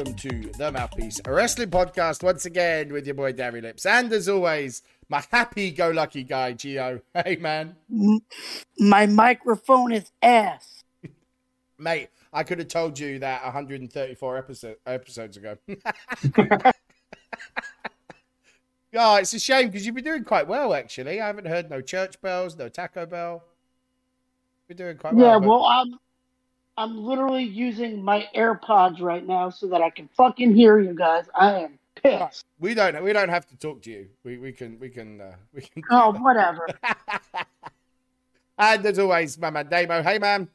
welcome to the Mouthpiece a Wrestling Podcast once again with your boy Darry Lips. And as always, my happy go lucky guy, Gio. Hey, man. My microphone is ass. Mate, I could have told you that 134 episode, episodes ago. yeah, oh, it's a shame because you've been doing quite well, actually. I haven't heard no church bells, no Taco Bell. You're doing quite well. Yeah, but- well, I'm I'm literally using my AirPods right now so that I can fucking hear you guys. I am pissed. we don't. We don't have to talk to you. We we can we can uh, we can. Oh, whatever. and as always, my man Damo. Hey, man.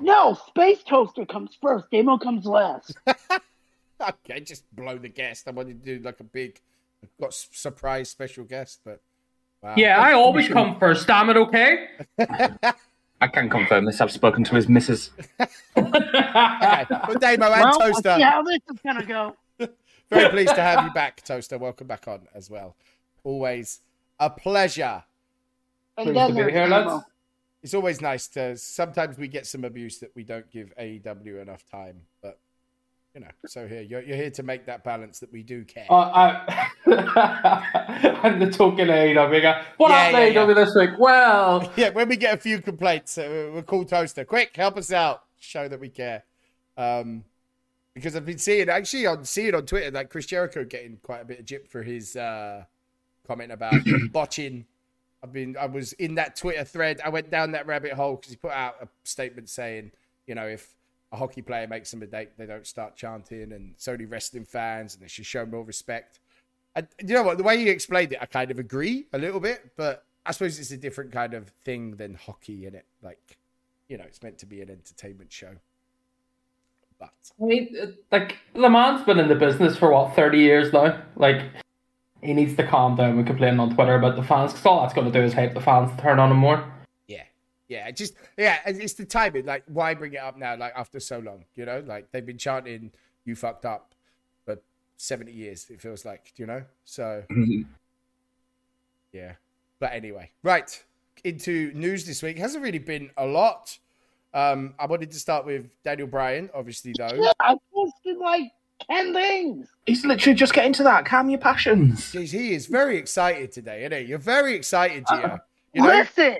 No, Space Toaster comes first. Damo comes last. Okay, just blow the guest. I wanted to do like a big, got surprise special guest, but wow. Yeah, I always come first. Damn it, okay? I can confirm this. I've spoken to his missus. Okay, but Damo and well, I'll Toaster. see how this is gonna go. Very pleased to have you back, Toaster. Welcome back on as well. Always a pleasure. And Pleased then to be here, lads. It's always nice to. Sometimes we get some abuse that we don't give AEW enough time, but you know. So here, you're, you're here to make that balance that we do care. Uh, I, I'm the token AEW guy. What Yeah, happened yeah, AEW this week? Well, yeah, when we get a few complaints, uh, we'll call Toaster. Quick, help us out. Show that we care. Um, because I've been seeing actually on seeing on Twitter like Chris Jericho getting quite a bit of jip for his uh, comment about botching. I've been I was in that Twitter thread. I went down that rabbit hole because he put out a statement saying, you know, if a hockey player makes them a mistake, they don't start chanting, and so do wrestling fans, and they should show more respect. And you know what? The way you explained it, I kind of agree a little bit, but I suppose it's a different kind of thing than hockey in it. Like, you know, it's meant to be an entertainment show. But I mean, like, Le Mans been in the business for what, 30 years now? Like, he needs to calm down when complaining on Twitter about the fans, because all that's going to do is hype the fans to turn on him more. Yeah, yeah, just yeah, it's the timing. Like, why bring it up now? Like after so long, you know, like they've been chanting "you fucked up" for seventy years. It feels like, you know. So yeah, but anyway, right into news this week. Hasn't really been a lot. Um, I wanted to start with Daniel Bryan, obviously though. Yeah, I posted like ten things. He's literally just getting to that. Calm your passions. Jeez, he is very excited today, isn't he? You're very excited, Gio. You know, Listen,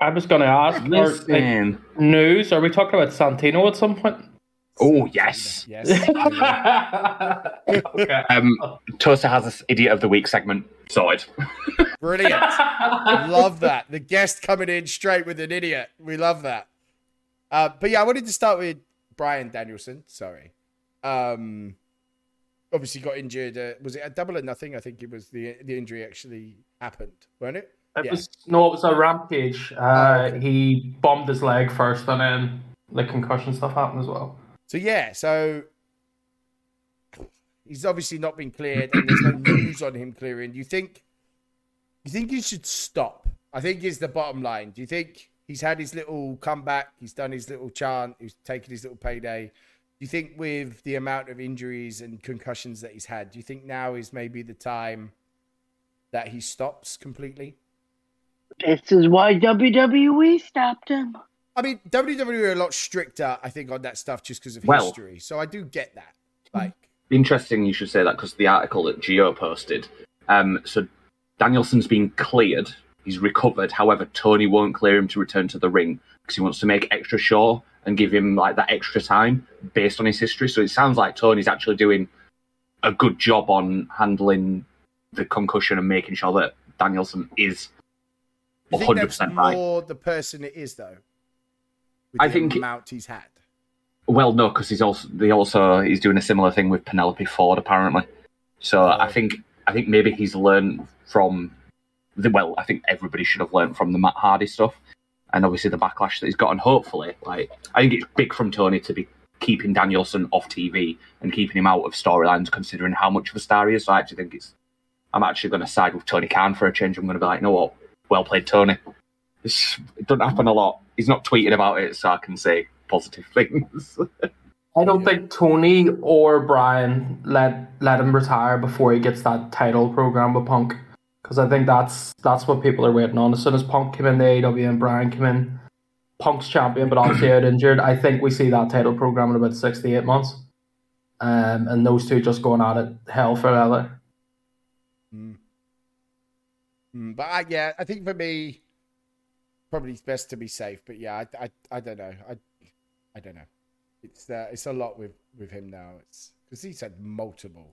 I was going to ask, are, like, news, are we talking about Santino at some point? Oh yes. yes. okay. Um, Toaster has this idiot of the week segment sorted. Brilliant. love that. The guest coming in straight with an idiot. We love that. Uh, but yeah, I wanted to start with Bryan Danielson. Sorry. Um, obviously got injured. Uh, was it a double or nothing? I think it was the the injury actually happened, wasn't it? It Yeah. was no, it was a rampage. Uh, Oh, okay. He bombed his leg first, and then the concussion stuff happened as well. So yeah, so he's obviously not been cleared, and there's no news on him clearing. Do you think? You think he should stop? I think is the bottom line. Do you think he's had his little comeback? He's done his little chant. He's taken his little payday. Do you think with the amount of injuries and concussions that he's had, do you think now is maybe the time that he stops completely? This is why WWE stopped him. I mean, WWE are a lot stricter, I think, on that stuff just because of Well- history. So I do get that. Like, Interesting you should say that because the article that Gio posted. Um, so Danielson's been cleared. He's recovered. However, Tony won't clear him to return to the ring because he wants to make extra sure and give him like that extra time based on his history. So it sounds like Tony's actually doing a good job on handling the concussion and making sure that Danielson is You think that's 100% right. more the person it is, though? I think- amount he's had. Well, no, because he's also they also he's doing a similar thing with Penelope Ford apparently. So Oh. I think I think maybe he's learned from the well. I think everybody should have learned from the Matt Hardy stuff, and obviously the backlash that he's gotten. hopefully, like I think it's big from Tony to be keeping Danielson off TV and keeping him out of storylines, considering how much of a star he is. So I actually think it's. I'm actually going to side with Tony Khan for a change. I'm going to be like, you know what, well played, Tony. It's, it doesn't happen a lot. He's not tweeting about it, so I can say positive things. I don't think Tony or Bryan let let him retire before he gets that title program with Punk, because I think that's that's what people are waiting on. As soon as Punk came in the AEW and Bryan came in, Punk's champion, but obviously out injured. I think we see that title program in about six to eight months. um, and those two just going at it hell for leather. Mm. But I, yeah, I think for me, probably it's best to be safe. But yeah, I, I, I don't know. I, I don't know. It's uh, it's a lot with with him now. It's because he's had multiple,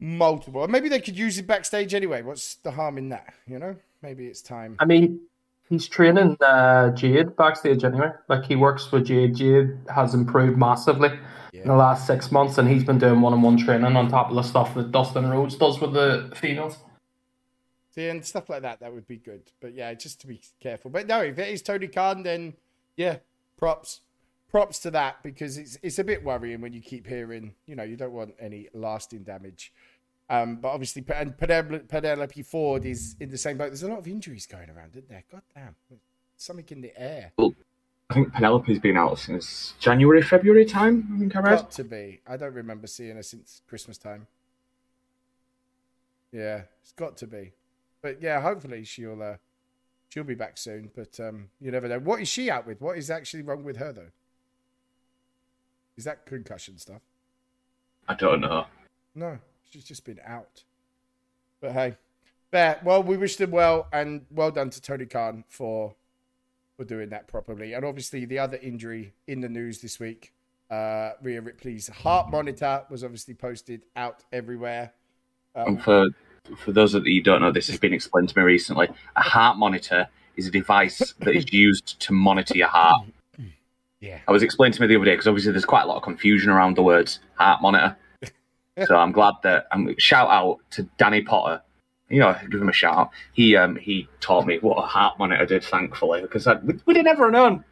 multiple. Maybe they could use it backstage anyway. What's the harm in that? You know, maybe it's time. I mean, he's training uh, Jade backstage anyway. Like he works with Jade. Jade has improved massively Yeah. in the last six months, and he's been doing one-on-one training on top of the stuff that Dustin Rhodes does with the females. See, and stuff like that, that would be good. But yeah, just to be careful. But no, if it is Tony Khan, then yeah, props, props to that because it's it's a bit worrying when you keep hearing, you know, you don't want any lasting damage. Um, but obviously, and Penelope, Ford is in the same boat. There's a lot of injuries going around, isn't there? God damn, something in the air. I think Penelope's been out since January, February time. I think I read. Got to be. I don't remember seeing her since Christmas time. Yeah, it's got to be. But yeah, hopefully she'll uh, she'll be back soon. But um, you never know. What is she out with? What is actually wrong with her though? Is that concussion stuff? I don't know. No, she's just been out. But hey, fair. Well, we wish them well, and well done to Tony Khan for for doing that properly. And obviously, the other injury in the news this week, uh, Rhea Ripley's heart monitor was obviously posted out everywhere. Um, And for for those of you who don't know, this has been explained to me recently. A heart monitor is a device that is used to monitor your heart. yeah, I was explained to me the other day because obviously there's quite a lot of confusion around the words heart monitor. so I'm glad that I'm shout out to Danny Potter. You know, give him a shout. out. He um he taught me what a heart monitor did, thankfully, because I, we'd have never known.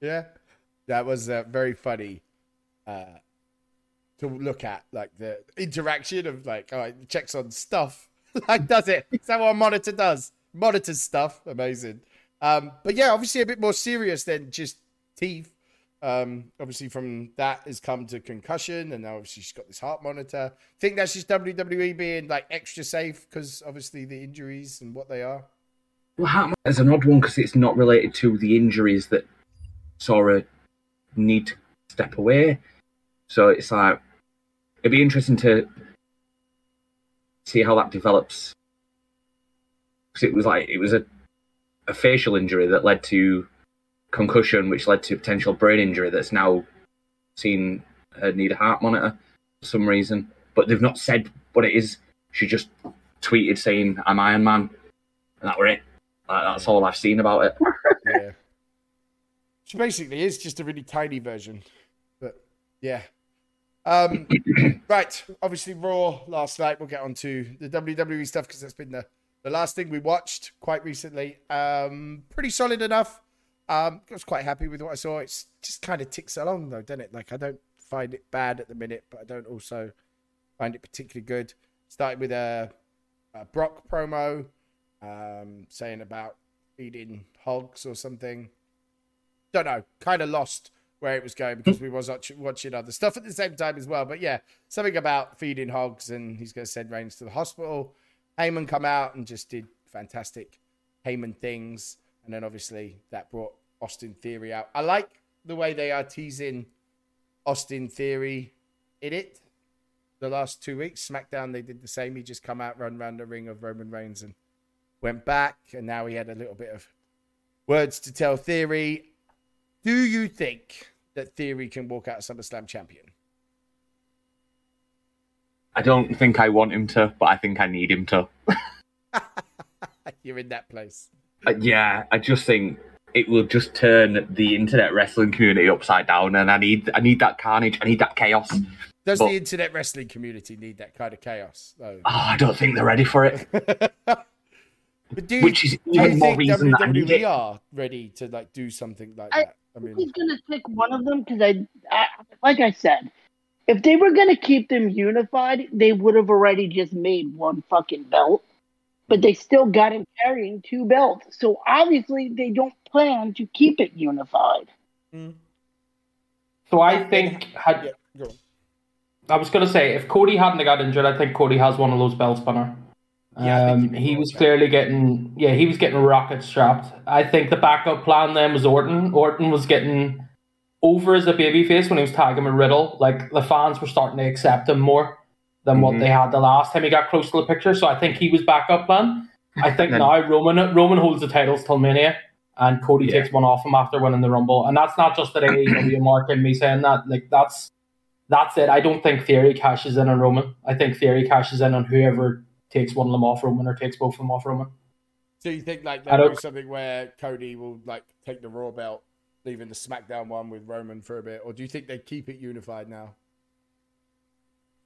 yeah, that was uh, very funny. Uh, to look at like the interaction of like oh it checks on stuff. Like does it? Is that what a monitor does? Monitors stuff. Amazing. Um but yeah obviously a bit more serious than just teeth. Um obviously from that has come to concussion and now obviously she's got this heart monitor. Think that's just wwe being like extra safe because obviously the injuries and what they are? Well, heart monitor is an odd one because it's not related to the injuries that Sora need to step away. So it's like it'd be interesting to see how that develops. Because it was like it was a a facial injury that led to concussion, which led to potential brain injury. That's now seen her need a heart monitor for some reason, but they've not said what it is. She just tweeted saying, "I'm Iron Man," and that were it. Like, that's all I've seen about it. yeah she basically is just a really tiny version but yeah um right obviously raw last night we'll get on to the wwe stuff because that's been the the last thing we watched quite recently. Um pretty solid enough. Um i was quite happy with what i saw. It's just kind of ticks along though doesn't it? Like i don't find it bad at the minute but i don't also find it particularly good. Started with a, a brock promo um saying about feeding hogs or something. Don't know, kind of lost where it was going because we was watching other stuff at the same time as well. But yeah, something about feeding hogs and he's going to send Reigns to the hospital. Heyman come out and just did fantastic Heyman things, and then obviously that brought Austin Theory out. I like the way they are teasing Austin Theory in it. The last two weeks, SmackDown they did the same. He just come out, run around the ring of Roman Reigns, and went back, and now he had a little bit of words to tell Theory. Do you think that Theory can walk out as SummerSlam champion? I don't think I want him to, but I think I need him to. You're in that place. Uh, yeah, I just think it will just turn the internet wrestling community upside down, and I need I need that carnage. I need that chaos. Oh, Does But- the internet wrestling community need that kind of chaos? Though? I don't think they're ready for it. but do you, Which is do you even more think reason that I need WWE it. are ready to like do something like I- that? I mean, He's gonna pick one of them because I, I, like I said, if they were gonna keep them unified, they would have already just made one fucking belt. But they still got him carrying two belts, so obviously they don't plan to keep it unified. Mm. So I think had yeah. I was gonna say if Cody hadn't got injured, I think Cody has one of those belts by now. Yeah, Um, he was clearly getting yeah he was getting rocket strapped. I think the backup plan then was Orton. Orton was getting over as a babyface when he was tagging with Riddle. Like the fans were starting to accept him more than what Mhm. they had the last time he got close to the picture. So I think he was backup plan. I think Then- now Roman Roman holds the titles till Mania, and Cody Yeah. takes one off him after winning the Rumble. And that's not just an AEW mark in me saying that. Like that's that's it. I don't think Theory cashes in on Roman. I think Theory cashes in on whoever takes one of them off Roman or takes both of them off Roman. So you think like they'll something where Cody will like take the Raw belt, leaving the SmackDown one with Roman for a bit, or do you think they keep it unified now?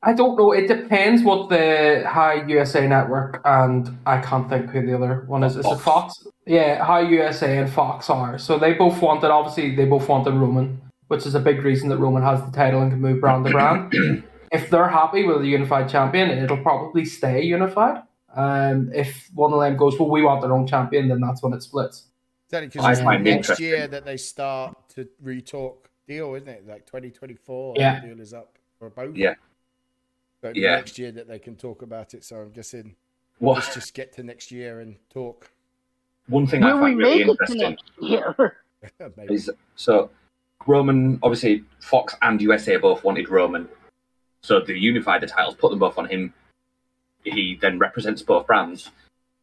I don't know. It depends what the High USA Network and I can't think who the other one is. Is it Fox. Fox? Yeah, High USA and Fox are. So they both wanted, obviously, they both wanted Roman, which is a big reason that Roman has the title and can move brand to brand. if they're happy with a unified champion, it'll probably stay unified. Um, if one of them goes, well, we want their own champion, then that's when it splits. Certainly because it's find next year that they start to re-talk deal, isn't it? Like 2024, Yeah. deal is up for both. Yeah. So Yeah. next year that they can talk about it. So I'm guessing What let's just get to next year and talk. one thing I Will we find really make it to interesting next is so Roman obviously Fox and USA both wanted Roman, so they unified the titles, put them both on him. He then represents both brands,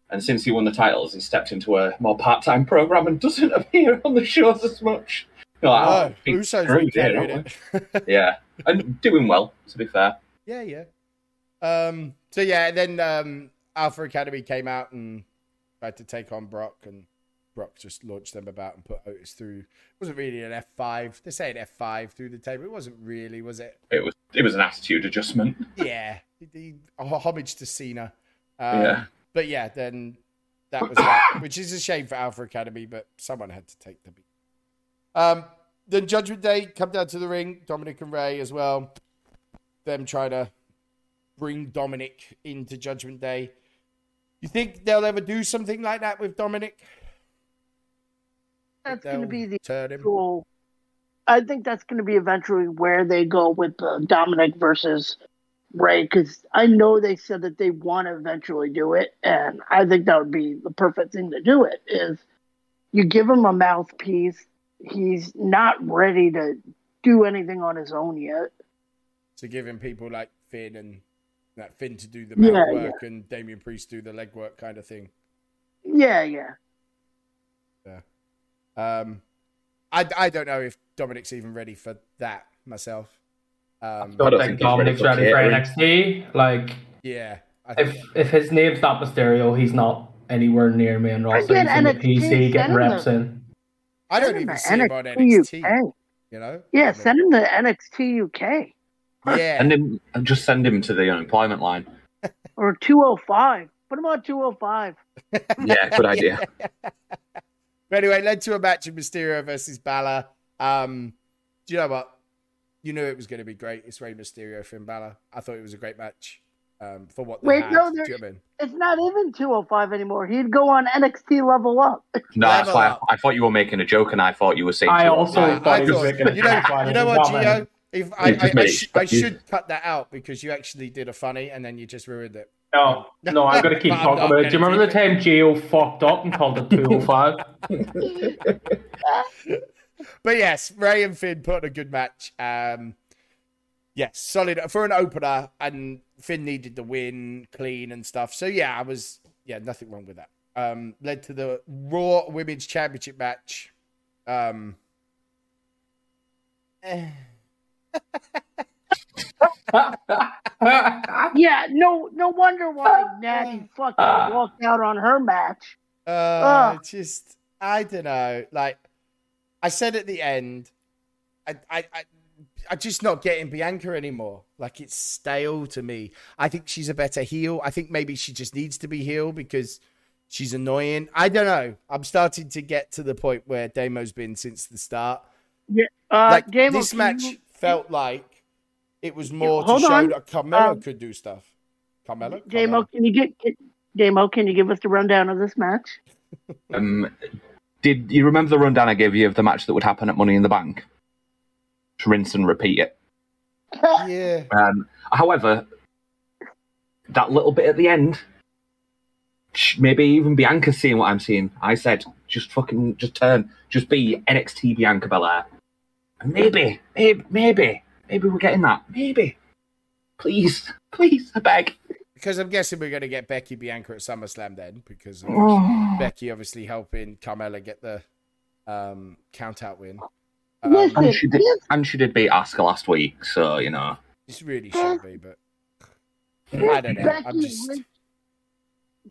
and since he won the titles, he stepped into a more part-time program and doesn't appear on the shows as much. You're like, Oh, oh, Uso's screw been there, carrying don't it. yeah, and doing well to be fair. Yeah, yeah. Um, so yeah, then um, Alpha Academy came out and tried to take on Brock, and Brock just launched them about and put Otis through. It wasn't really an F five. They say an F five through the table. It wasn't really, was it? It was it was an attitude adjustment. Yeah, he, he, a homage to Cena. Um, Yeah. But yeah, then that was that, which is a shame for Alpha Academy, but someone had to take the beat. Um, then Judgment Day come down to the ring, Dominic and Rey as well. Them trying to bring Dominic into Judgment Day. You think they'll ever do something like that with Dominic? That's going to be the actual. I think that's going to be eventually where they go with the Dominic versus Rey, because I know they said that they want to eventually do it, and I think that would be the perfect thing to do it. Is you give him a mouthpiece. He's not ready to do anything on his own yet. to giving people like Finn and that Finn to do the Yeah, mouth work and Damian Priest do the leg work kind of thing. Yeah, yeah, yeah. Um, I, I don't know if Dominic's even ready for that myself. Um, I I don't don't think think Dominic's ready ready for for NXT. Like, yeah, I think, if if his name's not Mysterio, he's not anywhere near main roster. He's Forget in the NXT, PC getting him reps in. I don't Send even to see him on NXT NXT. UK. You know? Yeah, I send him to NXT UK Yeah, And then and just send him to the unemployment line. or 205. Put him on 205. Yeah, good idea. But anyway, it led to a match of Mysterio versus Balor. Um, do you know what? You knew it was going to be great. It's Rey Mysterio, Finn Balor. I thought it was a great match um, for what they Wait, had. no, Do there- you know what I mean? It's not even 205 anymore. He'd go on NXT level up. No, that's why up. I, I thought you were making a joke, and I thought you were saying. I also thought I he was thought, making a you know, joke. you know what, Gio? If I, just I, I, sh- I should cut that out because you actually did a funny and then you just ruined it. No, no, I'm gonna keep talking about it. Do you remember the time Gio fucked up and called it 205? But yes, Rey and Finn put on a good match. Um, yes, solid for an opener, and Finn needed the win, clean and stuff. So yeah, I was yeah, nothing wrong with that. Um, led to the Raw Women's Championship match. Um, eh, Yeah, no no wonder why Natty fucking walked out on her match. uh, Ah. just I don't know. Like I said at the end, I I. I I'm just not getting Bianca anymore. Like it's stale to me. I think she's a better heel. I think maybe she just needs to be heel because she's annoying. I don't know. I'm starting to get to the point where Damo's been since the start. Uh, like Damo, this match you- felt like it was more to show on. that Carmella Um, could do stuff. Carmella, Damo, can you get can- Damo? Can you give us the rundown of this match? Um, did you remember the rundown I gave you of the match that would happen at Money in the Bank? To rinse and repeat it. Yeah, Um, however, that little bit at the end, maybe even Bianca seeing what I'm seeing. I said, just fucking, just turn, just be NXT Bianca Belair. Maybe, maybe, maybe, maybe we're getting that. Maybe. Please, please, I beg. Because I'm guessing we're going to get Becky Bianca at SummerSlam then, because of Oh. Becky obviously helping Carmella get the um, count out win. Um, And she did, and she did beat Asuka last week, so you know. This really should be, but I don't know. Becky I'm just Lynch,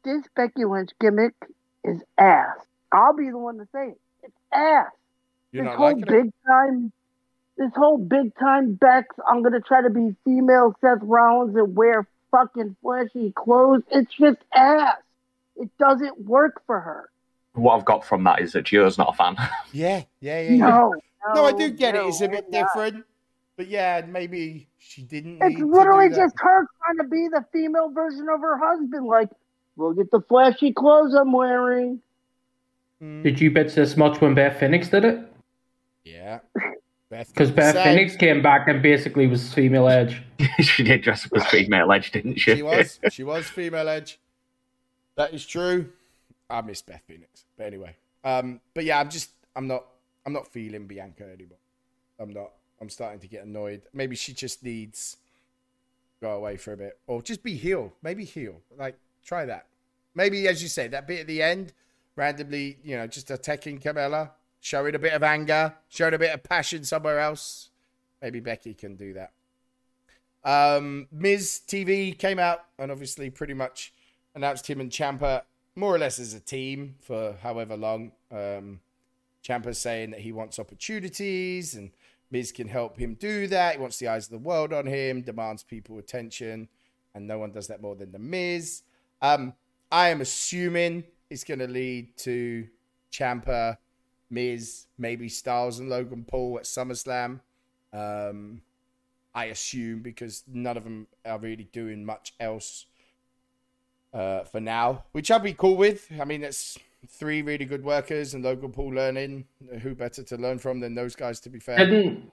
this Becky Lynch gimmick is ass. I'll be the one to say it. It's ass. You're this not whole liking it. big time, this whole big time Bex. I'm gonna try to be female Seth Rollins and wear fucking flashy clothes. It's just ass. It doesn't work for her. What I've got from that is that Gio's not a fan. Yeah, yeah, yeah. yeah. No, no, No, I do get no, it. It's a bit we're not. different, but yeah, maybe she didn't. It's need to literally do that. just her trying to be the female version of her husband. Like, look at the flashy clothes I'm wearing. Mm, Did you bitch this much when Beth Phoenix did it? Yeah. Because Beth Phoenix came back and basically was female edge. she did dress up as female edge, didn't she? She was. She was female edge. That is true. I miss Beth Phoenix, but anyway. Um, but yeah, I'm just. I'm not. I'm not feeling Bianca anymore. I'm not. I'm starting to get annoyed. Maybe she just needs go away for a bit, or just be heel. Maybe heel. Like try that. Maybe as you say, that bit at the end, randomly, you know, just attacking Carmella, showing a bit of anger, showing a bit of passion somewhere else. Maybe Becky can do that. Um, Miz TV came out and obviously pretty much announced him and Ciampa more or less as a team for however long. Um, Ciampa's saying that he wants opportunities and Miz can help him do that. He wants the eyes of the world on him, demands people attention, and no one does that more than the Miz. Um, I am assuming it's going to lead to Ciampa, Miz, maybe Styles and Logan Paul at SummerSlam. Um, I assume because none of them are really doing much else uh, for now, which I'd be cool with. I mean, it's three really good workers and Logan Paul learning. Who better to learn from than those guys? To be fair, Didn't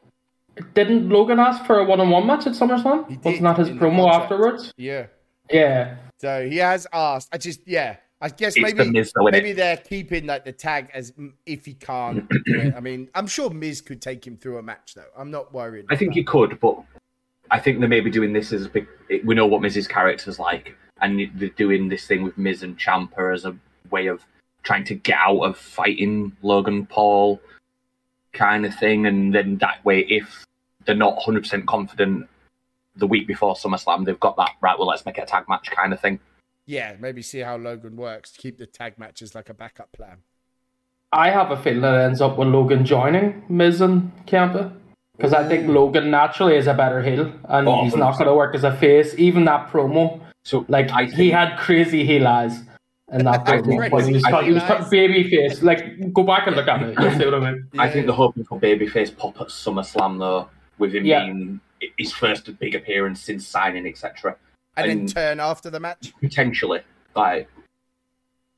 didn't Logan ask for a one on one match at SummerSlam? He Wasn't that his promo afterwards? yeah. Yeah. So he has asked. I just yeah. I guess It's maybe Miz, though, innit? maybe they're keeping like the tag as if he can't do it. I mean, I'm sure Miz could take him through a match though. I'm not worried. I think he could, but I think they may be doing this as a big. We know what Miz's character's like, and they're doing this thing with Miz and Ciampa as a way of trying to get out of fighting Logan Paul, kind of thing. And then that way, if they're not 100% confident the week before SummerSlam, they've got that right. Well, let's make it a tag match, kind of thing. Yeah, maybe see how Logan works. To keep the tag matches like a backup plan. I have a feeling it ends up with Logan joining Miz and Ciampa. Because I think mm. Logan naturally is a better heel and Oh, he's not going to work as a face. Even that promo, So, like I he had crazy heel eyes in that I promo. think- he was, I cut- he was cut baby face. Like go back and look at it. You see what I mean? I think they're hoping for baby face pop at SummerSlam though, with him Yeah. being his first big appearance since signing, etc. and then turn after the match. potentially. Like,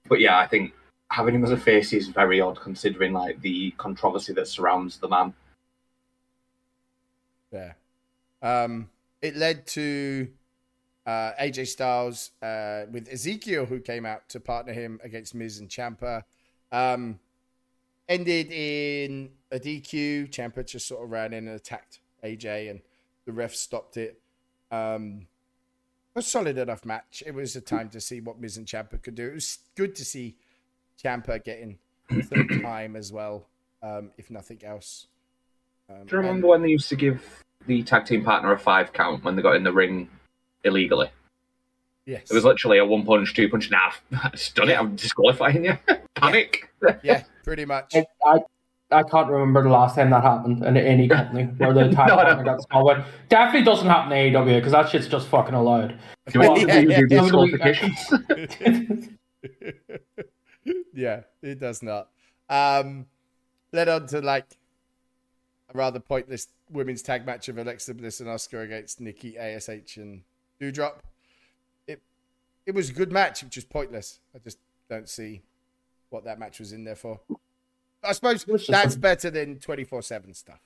but yeah, I think having him as a face is very odd considering like the controversy that surrounds the man. Yeah. Um, it led to uh, AJ Styles uh, with Ezekiel, who came out to partner him against Miz and Ciampa. Um, ended in a DQ. Ciampa just sort of ran in and attacked AJ, and the ref stopped it. Um, a solid enough match. It was a time to see what Miz and Ciampa could do. It was good to see Ciampa getting some time as well, um, if nothing else. Um, Do you remember when they used to give the tag team partner a five count when they got in the ring illegally? Yes. It was literally a one punch, two punch, and a half. It's done it. I'm disqualifying you. Panic. yeah, pretty much. I, I, I can't remember the last time that happened in any company where the tag No, no. partner got disqualified. Definitely doesn't happen in AEW because that shit's just fucking allowed. Do we, Yeah, do yeah. yeah, it does not. Um, led on to like a rather pointless women's tag match of Alexa Bliss and Oscar against Nikki Ash and Doudrop. It it was a good match, which is pointless. I just don't see what that match was in there for. I suppose It was just that's better than twenty four seven stuff.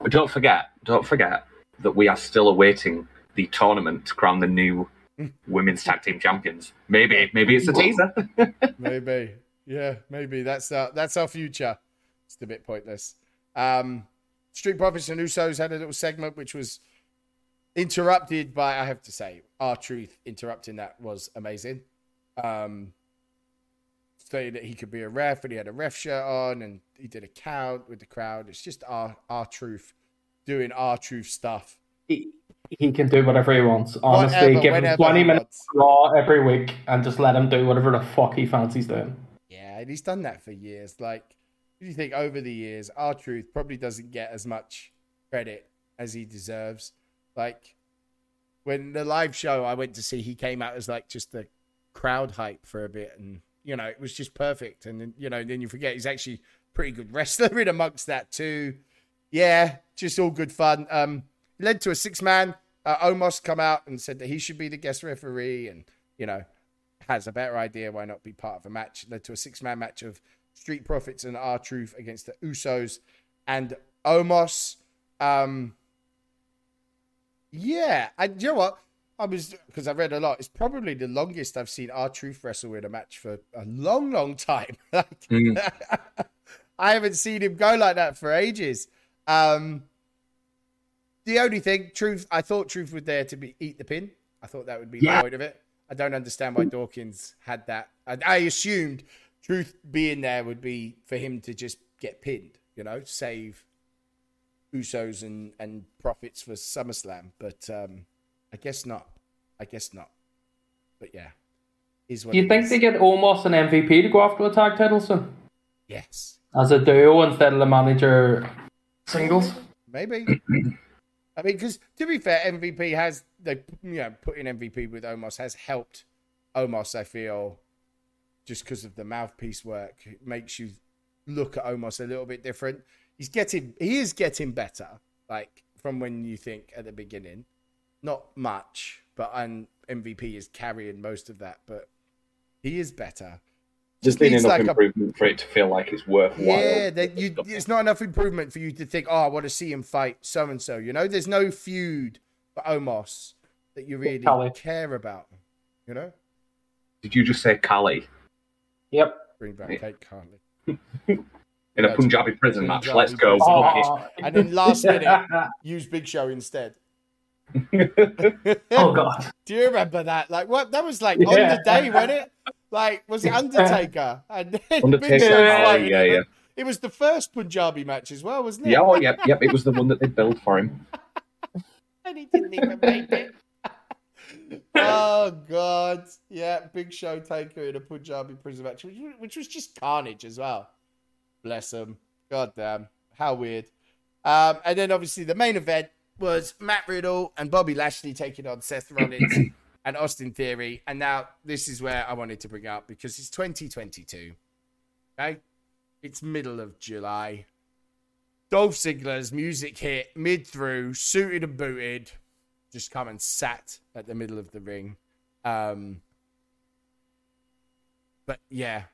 But don't forget, don't forget that we are still awaiting the tournament to crown the new women's tag team champions. Maybe, maybe it's a teaser. maybe yeah maybe that's our that's our future it's a bit pointless um Street Profits and Usos had a little segment which was interrupted by, I have to say, R Truth interrupting that was amazing. Um, saying that he could be a ref and he had a ref shirt on and he did a count with the crowd. It's just our R Truth doing R Truth stuff. He, he can do whatever he wants. Honestly, Whatever, give him 20 minutes raw every week and just let him do whatever the fuck he fancies doing. Yeah, and he's done that for years. Like, you think over the years, R Truth probably doesn't get as much credit as he deserves. Like, when the live show I went to see, he came out as like just the crowd hype for a bit, and you know, it was just perfect. And then, you know, then you forget he's actually pretty good wrestler in amongst that too. Yeah, just all good fun. Um, led to a six man. Uh, Omos come out and said that he should be the guest referee, and you know, has a better idea. Why not be part of a match? Led to a six man match of Street Profits and R Truth against the Usos and Omos. Um, yeah, and you know what? I was because I read a lot. It's probably the longest I've seen R Truth wrestle in a match for a long, long time. Like, Mm. I haven't seen him go like that for ages. Um, the only thing, Truth, I thought Truth was there to be eat the pin. I thought that would be Yeah. the point of it. I don't understand why Dawkins had that. I, I assumed Truth being there would be for him to just get pinned, you know, save Usos and, and profits for SummerSlam. But um, I guess not. I guess not. But yeah. Is what Do you think is. they get Omos and MVP to go after the tag titles soon? Yes. As a duo instead of the manager singles? Maybe. I mean, because to be fair, MVP has they you know putting MVP with Omos has helped Omos. I feel just because of the mouthpiece work, it makes you look at Omos a little bit different. He's getting he is getting better, like from when you think at the beginning. Not much, but and MVP is carrying most of that, but he is better. Just been needs enough like a- improvement for it to feel like it's worthwhile. Yeah, that you, it's not enough improvement for you to think, oh, I want to see him fight so and so. You know, there's no feud for Omos that you really Khali. care about. You know, Did you just say Khali Yep. bring back Yeah. Kate Carney. in a Punjabi prison match? Punjabi Let's go. prison Book it. Oh, And then last minute, use Big Show instead. oh god. Do you remember that? Like, what? That was like on the day, wasn't it? Like, was it Undertaker? And then Big Undertaker, Show oh, yeah, him. yeah. It was the first Punjabi match as well, wasn't it? Yeah, oh, yep, yep. It was the one that they built for him. and he didn't even make it. oh god, yeah, Big Show Taker in a Punjabi prison match, which, which was just carnage as well. Bless him. God damn, how weird. Um, and then obviously the main event was Matt Riddle and Bobby Lashley taking on Seth Rollins and Austin Theory. And now this is where I wanted to bring up because it's 2022. Okay, it's middle of July. Dolph Ziggler's music hit mid through, suited and booted, just come and sat at the middle of the ring. Um, but yeah,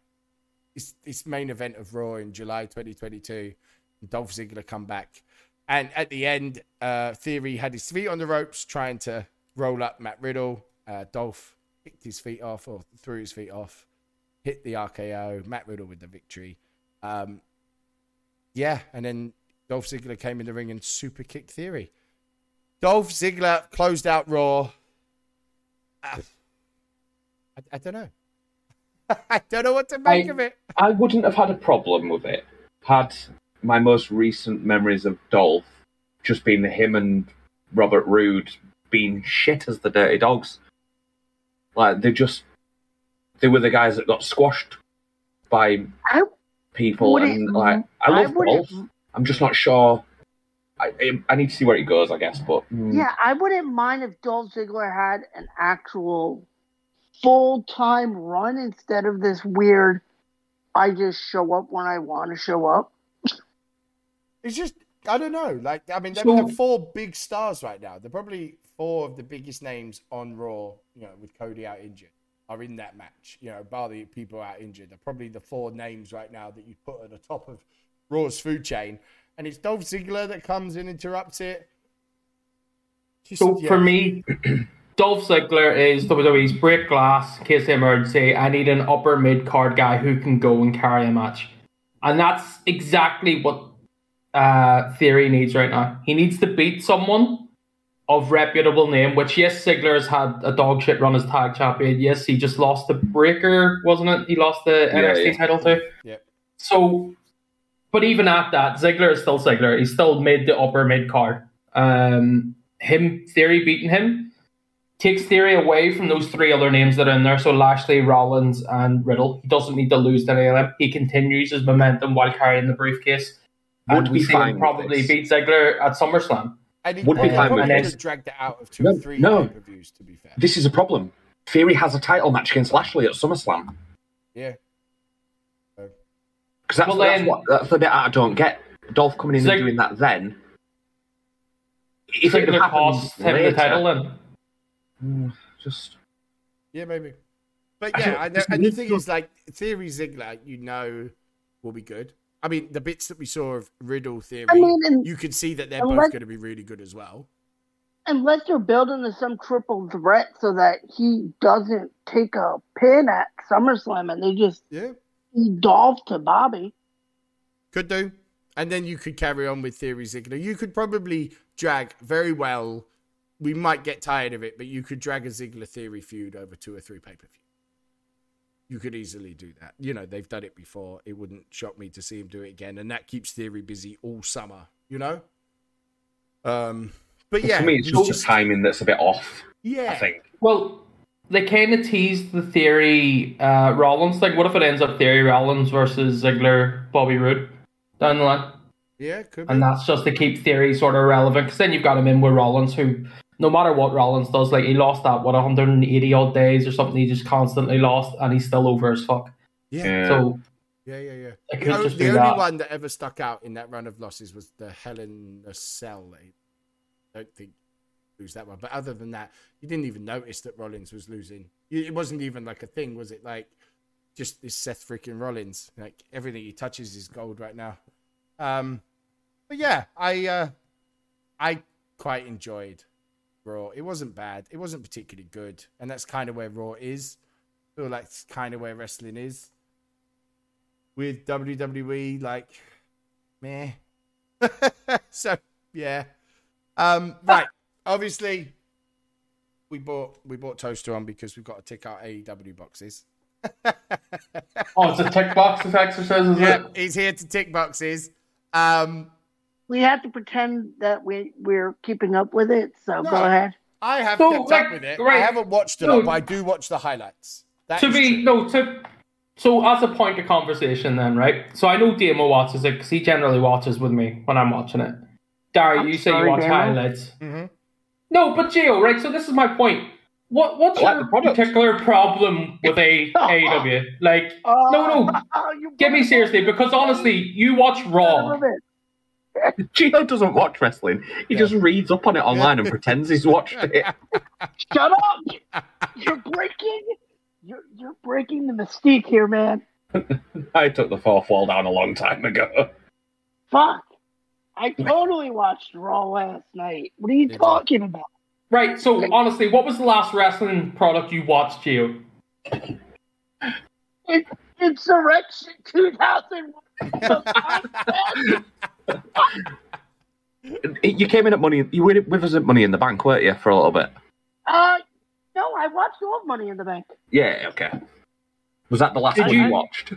it's it's main event of Raw in July 2022. Dolph Ziggler come back, and at the end, uh, Theory had his feet on the ropes trying to roll up Matt Riddle. Uh, Dolph kicked his feet off or threw his feet off, hit the RKO. Matt Riddle with the victory. Um, yeah, and then Dolph Ziggler came in the ring and super kicked Theory. Dolph Ziggler closed out Raw. Ah, I, I don't know. I don't know what to make I- of it. I wouldn't have had a problem with it had my most recent memories of Dolph just being him and Robert Roode being shit as the Dirty Dogs. Like they just they were the guys that got squashed by I people, and like I I love wouldn't- Dolph. I'm just not sure. I I need to see where it goes, I guess. But mm, Yeah, I wouldn't mind if Dolph Ziggler had an actual full time run instead of this weird. I just show up when I want to show up. It's just I don't know. Like I mean, they're, they're four big stars right now. They're probably four of the biggest names on Raw. You know, with Cody out injured, are in that match. You know, bar the people out injured, they're probably the four names right now that you put at the top of Raw's food chain. And it's Dolph Ziggler that comes and interrupts it. Just, So yeah. for me, Dolph Ziggler is WWE's break glass, case of emergency. I need an upper mid card guy who can go and carry a match. And that's exactly what uh, Theory needs right now. He needs to beat someone of reputable name. Which yes, Ziggler has had a dog shit run as tag champion. Yes, he just lost the Breakker, wasn't it? He lost the Yeah, NXT yeah. title too. Yeah. So, but even at that, Ziggler is still Ziggler. He's still mid to upper mid card. Um, him Theory beating him takes Theory away from those three other names that are in there. So Lashley, Rollins, and Riddle. He doesn't need to lose to any of them. He continues his momentum while carrying the briefcase. Would and we be see fine him probably this. beat Ziggler at SummerSlam. And he, Would and be fine probably with could this. dragged it out of two No, or three no. pay-per-views, to be fair. This is a problem. Theory has a title match against Lashley at SummerSlam. Yeah. Because that's, Well, that's, what, that's the bit I don't get. Dolph coming in Zig- and doing that then. If it had Ziggler happened cost him later, the title then. mm, just Yeah, maybe. But yeah, don't- I know, and the thing is, like, Theory Ziggler, you know, will be good. I mean, the bits that we saw of Riddle Theory, I mean, and, you could see that they're both going to be really good as well. unless they're building to some triple threat so that he doesn't take a pin at SummerSlam and they just Yeah, Dolph to Bobby. could do. And then you could carry on with Theory Ziggler. You could probably drag very well. We might get tired of it, but you could drag a Ziggler Theory feud over two or three pay per view. You could easily do that. You know, they've done it before. It wouldn't shock me to see him do it again. And that keeps Theory busy all summer, you know? Um, but yeah, for me, it's it just the timing that's a bit off. yeah, I think. Well, they kind of teased the Theory uh, Rollins thing. What if it ends up Theory Rollins versus Ziggler Bobby Roode down the line? yeah, could be. And that's just to keep Theory sort of relevant. Because then you've got him in with Rollins, who, no matter what Rollins does, like he lost that, what, 180 odd days or something, he just constantly lost, and he's still over as fuck. yeah, Yeah. So yeah, yeah, yeah. it The, could o- just the be only that. one that ever stuck out in that run of losses was the Helen Cell. I don't think lose that one, but other than that, you didn't even notice that Rollins was losing. It wasn't even like a thing, was it? Like just this Seth freaking Rollins. Like everything he touches is gold right now. Um, but yeah, I uh, I quite enjoyed Raw. It wasn't bad. It wasn't particularly good, and that's kind of where Raw is. I feel like it's kind of where wrestling is with WWE, like, meh. so yeah, um, right. Obviously, we bought we bought Toaster on because we've got to tick our AEW boxes. Oh, it's a tick box exercise, is yeah, it? he's here to tick boxes. Um, We have to pretend that we we're keeping up with it. So No. go ahead. I have So, kept like, up with it. I haven't watched it, No. all, but I do watch the highlights. That to be true. no to so as a point of conversation then right so i know Damo watches it because he generally watches with me when i'm watching it Dari, I'm you say sorry, you watch Damo. highlights Mhm. no but Gio, right so this is my point what what's I like your particular problem with a AEW? Like, no, no, Oh, you get me seriously because honestly, you watch Raw. Gio doesn't watch wrestling. He just reads up on it online and pretends he's watched it. Shut up! You're breaking. You're you're breaking the mystique here, man. I took the fourth wall down a long time ago. Fuck. I totally watched Raw last night. What are you talking about? Right. So honestly, what was the last wrestling product you watched, Gio? It, Insurrextion 2001. You came in at money. You were with us at Money in the Bank, weren't you, for a little bit? uh, no, I watched all of Money in the Bank. Yeah. Okay. Was that the last Did one you- you watched?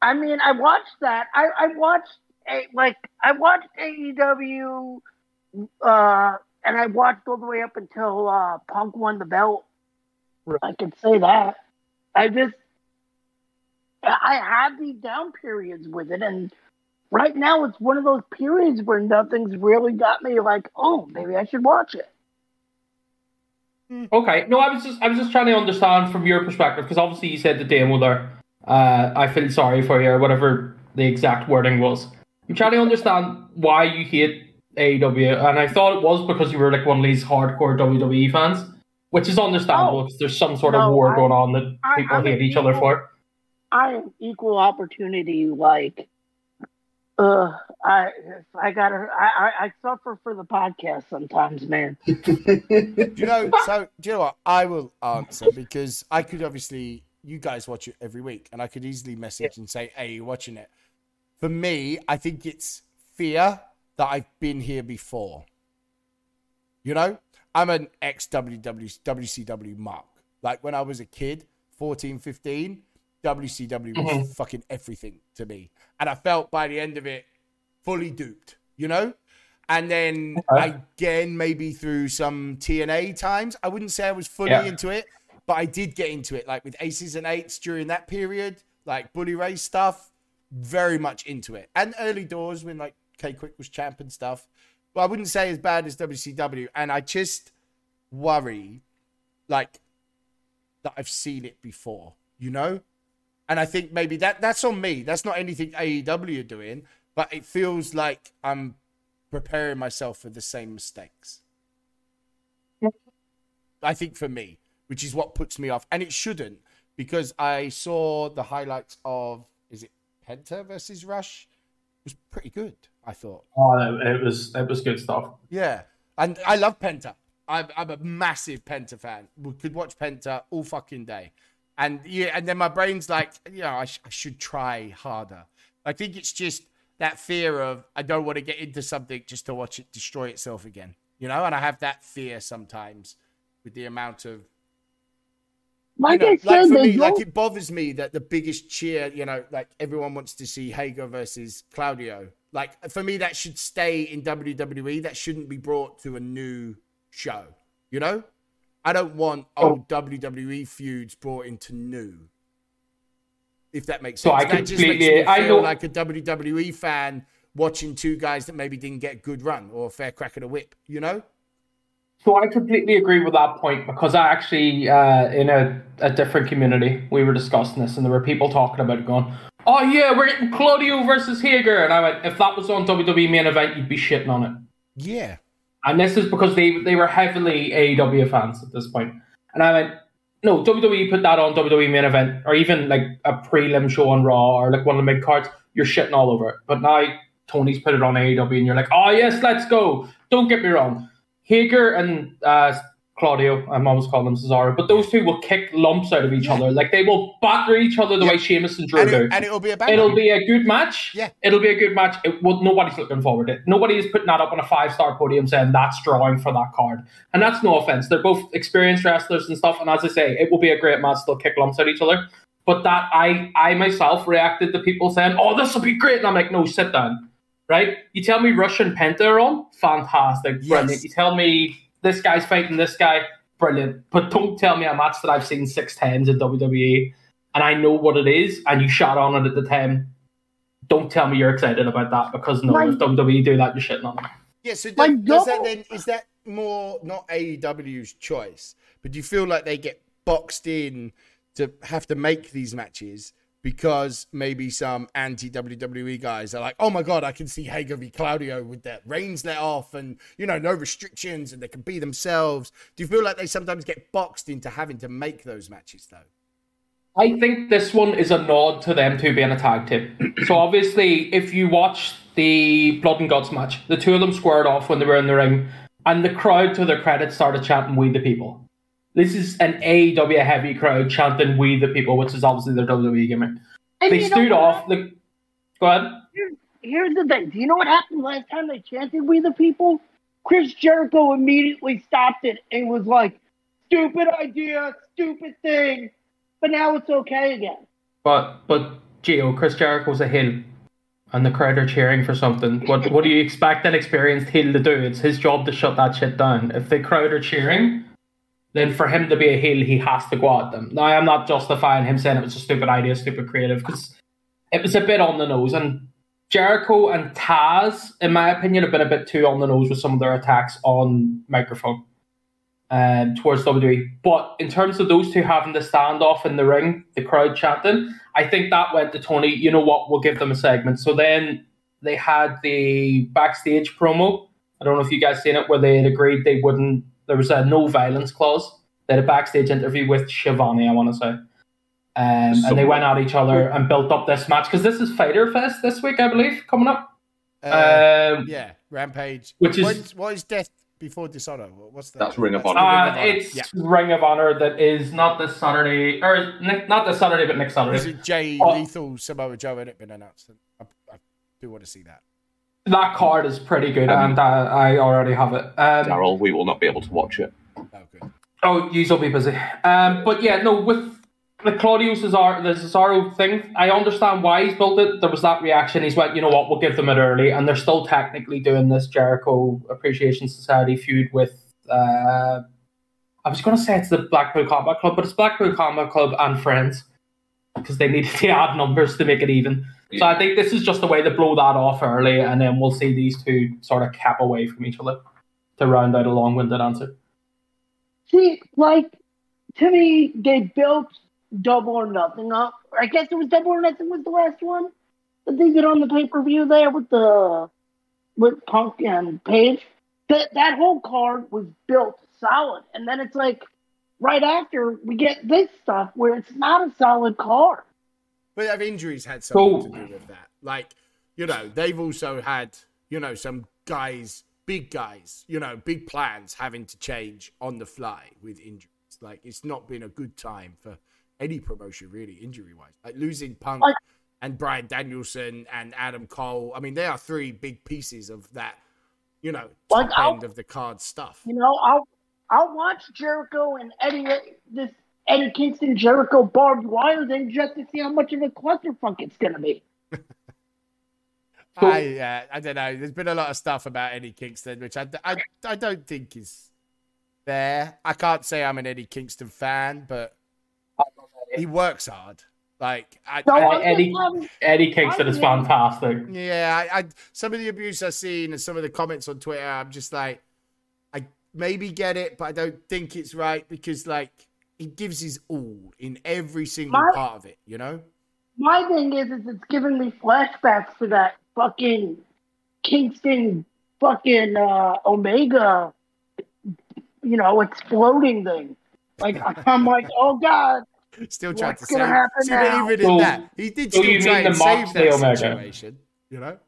I mean, I watched that. I, I watched a, like I watched AEW, uh, and I watched all the way up until uh, Punk won the belt. I can say that. I just I had these down periods with it, and right now it's one of those periods where nothing's really got me like, oh, maybe I should watch it. Okay. No, I was just I was just trying to understand from your perspective because obviously you said the demo there. Uh, I feel sorry for you, or whatever the exact wording was. I'm trying to understand why you hate AEW, and I thought it was because you were like one of these hardcore WWE fans, which is understandable Oh. because there's some sort of war I- going on that people I'm hate an each other for. I am equal opportunity. Like, uh, I I gotta I, I I suffer for the podcast sometimes, man. Do you know? So do you know what? I will answer because I could obviously you guys watch it every week, and I could easily message and say, "Hey, you're watching it?" For me, I think it's fear that I've been here before. You know, I'm an ex WCW mark. Like when I was a kid, 14, 15, WCW was Mhm. fucking everything to me. And I felt by the end of it, fully duped, you know? And then Okay. again, maybe through some TNA times, I wouldn't say I was fully Yeah. into it, but I did get into it, like with aces and eights during that period, like Bully Ray stuff, very much into it. And early doors when like K-Kwik was champ and stuff. But I wouldn't say as bad as WCW. And I just worry, like, that I've seen it before, you know? And I think maybe that that's on me. That's not anything AEW are doing, but it feels like I'm preparing myself for the same mistakes. I think for me, which is what puts me off. And it shouldn't, because I saw the highlights of is it Penta versus Rush? It was pretty good, I thought. Oh, it was it was good stuff. Yeah, and I love Penta. I'm, I'm a massive Penta fan. We could watch Penta all fucking day, and yeah, and then my brain's like, you know, I, sh- I should try harder. I think it's just that fear of I don't want to get into something just to watch it destroy itself again, you know. And I have that fear sometimes with the amount of Like you know, I said, like for me, like it bothers me that the biggest cheer, you know, like everyone wants to see Hager versus Claudio. Like for me, that should stay in WWE. That shouldn't be brought to a new show. You know, I don't want Oh. old WWE feuds brought into new. If that makes sense. So I that just makes me I feel know- like a WWE fan watching two guys that maybe didn't get a good run or a fair crack at a whip. You know? So I completely agree with that point because I actually, uh, in a, a different community, we were discussing this and there were people talking about it going, oh yeah, we're getting Claudio versus Hager. And I went, if that was on WWE main event, you'd be shitting on it. Yeah. And this is because they, they were heavily AEW fans at this point. And I went, no, WWE put that on WWE main event or even like a prelim show on Raw or like one of the mid cards, you're shitting all over it. But now Tony's put it on AEW and you're like, oh yes, let's go. Don't get me wrong. Hager and uh, Claudio, I'm always calling them Cesaro, but those two will kick lumps out of each Yeah. other. Like they will batter each other the Yeah. way Sheamus and Drew And, do. it, and it'll be a bad It'll be a good match. Yeah. It'll be a good match. It, well, nobody's looking forward to it. Nobody is putting that up on a five star podium saying that's drawing for that card. And that's no offense. They're both experienced wrestlers and stuff. And as I say, it will be a great match. They'll kick lumps at each other. But that I I myself reacted to people saying, "Oh, this will be great," and I'm like, "No, sit down." Right? You tell me Rush and Penta are on, fantastic, Yes. brilliant. You tell me this guy's fighting this guy, brilliant. But don't tell me a match that I've seen six times in WWE and I know what it is, and you shot on it at the time. Don't tell me you're excited about that because no, My- if WWE do that, you're shitting on them. Yeah, so My does, does that then is that more not AEW's choice, but do you feel like they get boxed in to have to make these matches because maybe some anti WWE guys are like, oh my god, I can see Hager v Claudio with their reins let off and you know no restrictions and they can be themselves. Do you feel like they sometimes get boxed into having to make those matches though? I think this one is a nod to them two being a tag team. so obviously, if you watch the Blood and Guts match, the two of them squared off when they were in the ring, and the crowd, to their credit, started chanting "We the People." This is an AEW heavy crowd chanting "We the People," which is obviously their WWE gimmick. And They stood off. The, go ahead. Here's the thing. Do you know what happened last time they chanted "We the People"? Chris Jericho immediately stopped it and was like, "Stupid idea, stupid thing," but now it's okay again. But but Gio, oh, Chris Jericho's a heel, and the crowd are cheering for something. What what do you expect an experienced heel to do? It's his job to shut that shit down. If the crowd are cheering, then for him to be a heel, he has to go at them. Now I'm not justifying him saying it was a stupid idea, stupid creative, because it was a bit on the nose. And Jericho and Taz, in my opinion, have been a bit too on the nose with some of their attacks on microphone um, towards WWE. But in terms of those two having the standoff in the ring, the crowd chanting, I think that went to Tony. You know what? We'll give them a segment. So then they had the backstage promo. I don't know if you guys seen it, where they had agreed they wouldn't. There was a no violence clause. They had a backstage interview with Shivani, I want to say. Um, and they went at each other and built up this match because this is Fighter Fest this week, I believe, coming up. Uh, Um, yeah, Rampage. which is- what is, what is Death Before Dishonor? What's that? That's Ring of the Honor. Ring Uh, of Honor. it's yeah. Ring of Honor that is not this Saturday, or not this Saturday, but next Saturday. Is it Jay Oh. Lethal Samoa Joe? Had it been announced? I, I do want to see that. That card is pretty good, um, and uh, I already have it. Um, Daryl, we will not be able to watch it. Oh. Oh, you'll be busy. Um, but yeah, no, with the Claudio Cesaro, the Cesaro thing, I understand why he's built it. There was that reaction. He's went, you know what, we'll give them it early, and they're still technically doing this Jericho Appreciation Society feud with. Uh, I was going to say it's the Blackpool Combat Club, but it's Blackpool Combat Club and Friends because they needed to add numbers to make it even. So I think this is just a way to blow that off early, and then we'll see these two sort of cap away from each other to round out a long-winded answer. See, like to me, they built Double or Nothing up. I guess it was Double or Nothing was the last one that they did on the pay per view there with the with Punk and Page. That that whole card was built solid, and then it's like right after we get this stuff where it's not a solid card. But have injuries had something So- to do with that? Like, you know, they've also had, you know, some guys, big guys, you know, big plans having to change on the fly with injuries. Like, it's not been a good time for any promotion, really, injury wise. Like, losing Punk Like- and Bryan Danielson and Adam Cole. I mean, they are three big pieces of that, you know, top I'll- end of the card stuff. You know, I'll I'll watch Jericho and Eddie this Eddie Kingston Jericho barbed wire thing just to see how much of a clusterfuck it's gonna be. So- I, uh, I don't know. There's been a lot of stuff about Eddie Kingston, which I, I, I don't think is there. I can't say I'm an Eddie Kingston fan, but he works hard. Like, I, So I- Eddie- Eddie Kingston is fantastic. yeah, I, I, some of the abuse I've seen and some of the comments on Twitter, I'm just like, I maybe get it, but I don't think it's right because, like, he gives his all in every single My- part of it, you know? My thing is, is it's giving me flashbacks to that fucking Kingston fucking uh, Omega, you know, exploding thing. Like I'm like, oh god, Still trying What's to save. happen See, but now? even So- in that, he did so still you try mean and the save Moxley that Omega? situation. You know?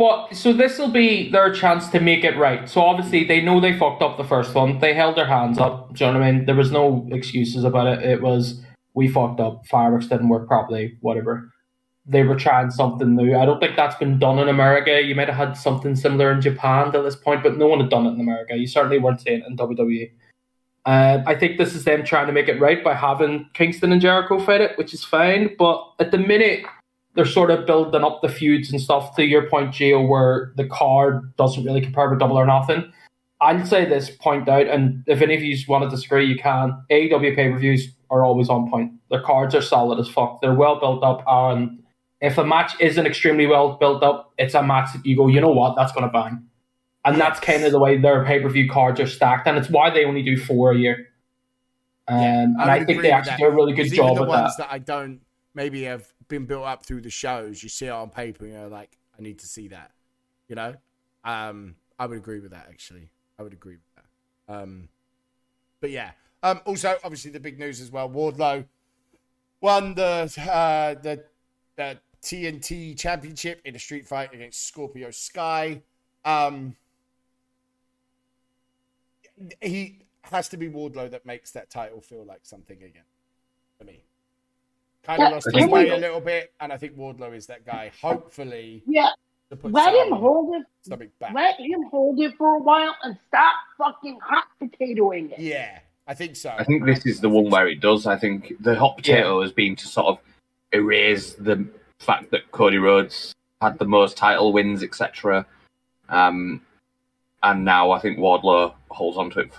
But so this will be their chance to make it right. So obviously they know they fucked up the first one. They held their hands up. Do you know what I mean? There was no excuses about it. It was we fucked up. Fireworks didn't work properly. Whatever. They were trying something new. I don't think that's been done in America. You might have had something similar in Japan to this point, but no one had done it in America. You certainly weren't seeing it in WWE. Uh, I think this is them trying to make it right by having Kingston and Jericho fight it, which is fine. But at the minute, they're sort of building up the feuds and stuff to your point, Gio, where the card doesn't really compare with double or nothing. I'll say this point out, and if any of you want to disagree, you can. AEW pay per views are always on point. Their cards are solid as fuck. They're well built up, and if a match isn't extremely well built up, it's a match that you go, you know what, that's going to bang. And that's kind of the way their pay per view cards are stacked, and it's why they only do four a year. Um, and I I, think they actually that. do a really good job the with ones that. that I don't maybe have been built up through the shows, you see it on paper and you're like, I need to see that. You know? Um, I would agree with that actually. I would agree with that. Um, but yeah. Um, also, obviously, the big news as well. Wardlow won the uh, the, the TNT Championship in a street fight against Scorpio Sky. Um, he has to be Wardlow that makes that title feel like something again for me. Kind of lost his way a little bit, and I think Wardlow is that guy. Hopefully, yeah, let him hold it. something back. Let him hold it for a while and stop fucking hot potatoing it. Yeah, I think so. I think this is the one where it does. I think the hot potato has been to sort of erase the fact that Cody Rhodes had the most title wins, etc. Um, and now I think Wardlow holds on to it.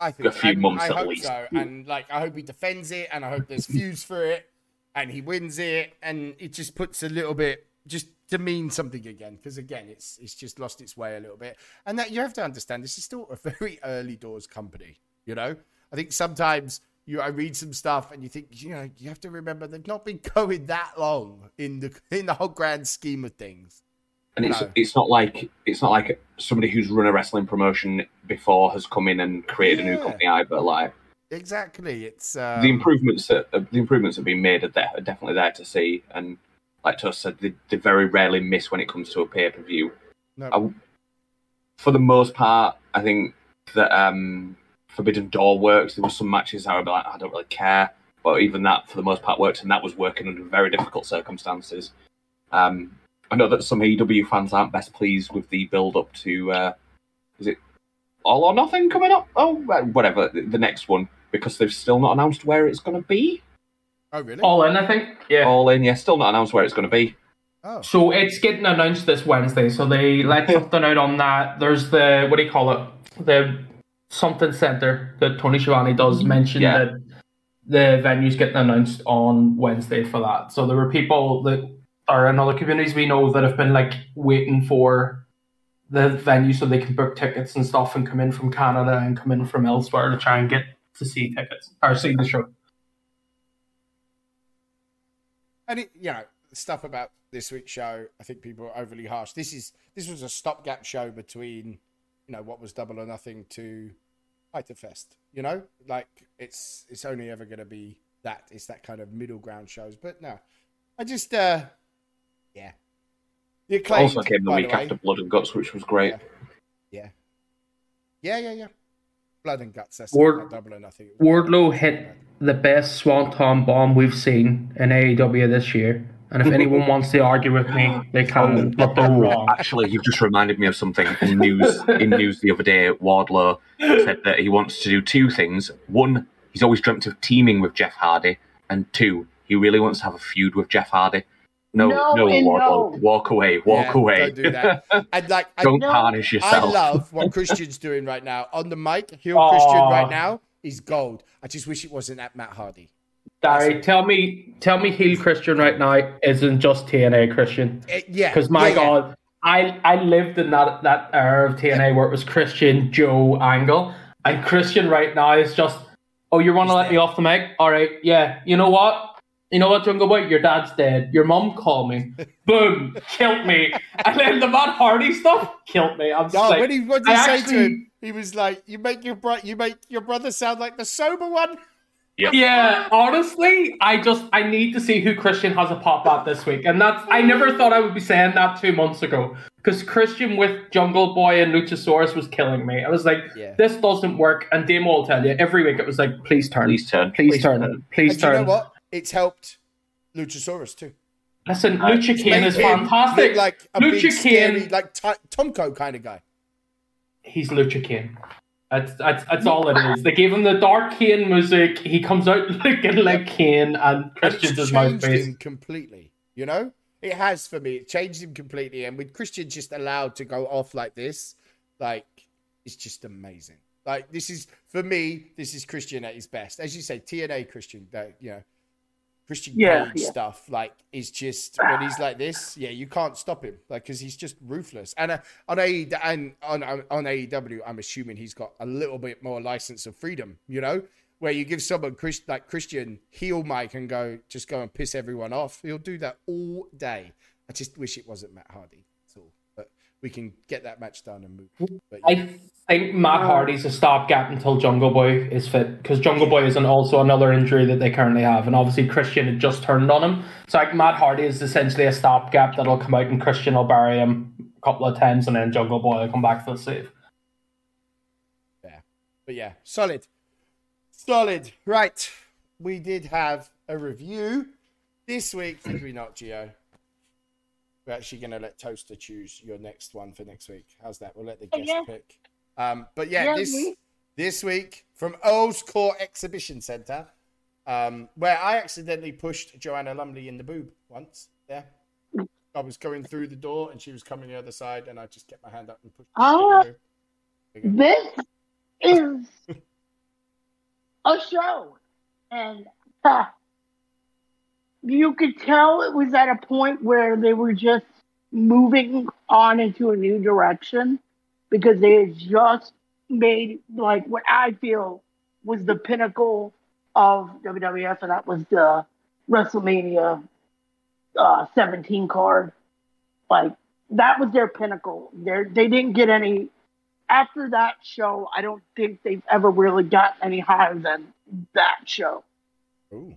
I think a few and months I at hope least. So. And like, I hope he defends it, and I hope there's feuds for it, and he wins it, and it just puts a little bit just to mean something again. Because again, it's it's just lost its way a little bit, and that you have to understand. This is still a very early doors company. You know, I think sometimes. You, I read some stuff and you think you know you have to remember they've not been going that long in the in the whole grand scheme of things. And it's No. it's not like it's not like somebody who's run a wrestling promotion before has come in and created a new company either. Like Exactly, it's um, the improvements that uh, the improvements that have been made are there are definitely there to see. And like Tuss said, they, they very rarely miss when it comes to a pay per view. no, I- for the most part, I think that um, Forbidden Door works. There were some matches I would be like, I don't really care, but even that, for the most part, worked, and that was working under very difficult circumstances. Um, I know that some AEW fans aren't best pleased with the build up to uh, is it All or Nothing coming up? Oh, whatever the next one because they've still not announced where it's going to be. Oh, really? All in, I think. Yeah. All in, yeah, still not announced where it's going to be. Oh. So it's getting announced this Wednesday. So they let something out on that. There's the what do you call it? The something center that Tony Schiavone does mm-hmm. mention Yeah. that the venue's getting announced on Wednesday for that. So there were people that are in other communities we know that have been like waiting for the venue so they can book tickets and stuff and come in from Canada and come in from elsewhere to try and get to see tickets or see the show. And it, you know, stuff about this week's show, I think people are overly harsh. This is this was a stopgap show between, you know, what was Double or Nothing to Fighter Fest. You know, like it's it's only ever going to be that. It's that kind of middle ground shows. But no, I just, uh yeah. The acclaimed, also came the week way. after Blood and Guts, which was great. Yeah. Yeah, yeah, yeah. Blood and guts. That's Ward- not Double or Nothing. Wardlow hit the best swanton bomb we've seen in AEW this year. And if anyone wants to argue with me, they can, um, but they're wrong. Actually, you've just reminded me of something in news. in news the other day, Wardlow said that he wants to do two things. One, he's always dreamt of teaming with Jeff Hardy, and two, he really wants to have a feud with Jeff Hardy. No, No no, and Wardlow, no. walk away, walk Yeah, away. Don't do that. And like, I, Don't No. tarnish I love what Christian's doing right now on the mic. Heel Aw. Christian right now is gold. I just wish it wasn't at Matt Hardy. Barry, tell me, tell me, heel Christian right now isn't just TNA Christian. Eh, yeah, Because my yeah, yeah. God, I I lived in that that era of TNA where it was Christian, Joe, Angle, and Christian right now is just, oh, you want to He's let me off the mic? All right, yeah. You know what? You know what, Jungle Boy? Your dad's dead. Your mum called me. Boom, killed me. And then the Matt Hardy stuff killed me. I'm just No, like, when he what did he I say actually- to him? He was like, "You make your bro- you make your brother sound like the sober one." Yeah, honestly, I just I need to see who Christian has a pop at this week, and that's I never thought I would be saying that two months ago because Christian with Jungle Boy and Luchasaurus was killing me. I was like, Yeah. this doesn't work, and Damo will tell you every week it was like, please turn, Please turn. please turn, please And do you turn. know what? It's helped Luchasaurus too. Listen, Lucha Kane Made is fantastic. like a Lucha big, scary, like T- Tomko kind of guy. he's Lucha Kane. That's, that's that's all it is. They gave him the Dark Kane music. He comes out looking like Kane, and Christian's his changed mouthpiece. him completely. You know, it has for me. It changed him completely. And with Christian just allowed to go off like this, like it's just amazing. Like this is for me. This is Christian at his best, as you say. TNA Christian, that you know, Christian Yeah, Cage yeah. stuff. Like is just when he's like this. Yeah, you can't stop him. Like because he's just ruthless. And uh, on A and on on AEW, I'm assuming he's got a little bit more license of freedom. You know, where you give someone Chris, like Christian heel Mike and go just go and piss everyone off. He'll do that all day. I just wish it wasn't Matt Hardy. That's all. But we can get that match done and move. But yeah. I think Matt Hardy's a stopgap until Jungle Boy is fit because Jungle Boy is an, also another injury that they currently have, and obviously Christian had just turned on him. So like Matt Hardy is essentially a stopgap that'll come out and Christian will bury him a couple of times, and then Jungle Boy will come back for the save. Yeah, but yeah, solid. Solid. Right. We did have a review this week, did we not, Gio? We're actually going to let Toaster choose your next one for next week. How's that? We'll let the guest Yeah. pick. Um, but yeah, Yeah, this we- this week from Earl's Court Exhibition Centre, um, where I accidentally pushed Joanna Lumley in the boob once. Yeah. I was going through the door and she was coming the other side, and I just kept my hand up and pushed her boob. There you go. This is a show, and uh, you could tell it was at a point where they were just moving on into a new direction because they had just made like what I feel was the pinnacle of WWF, and that was the WrestleMania uh, 17 card. Like that was their pinnacle. They they didn't get any after that show, I don't think they've ever really gotten any higher than that show. Ooh.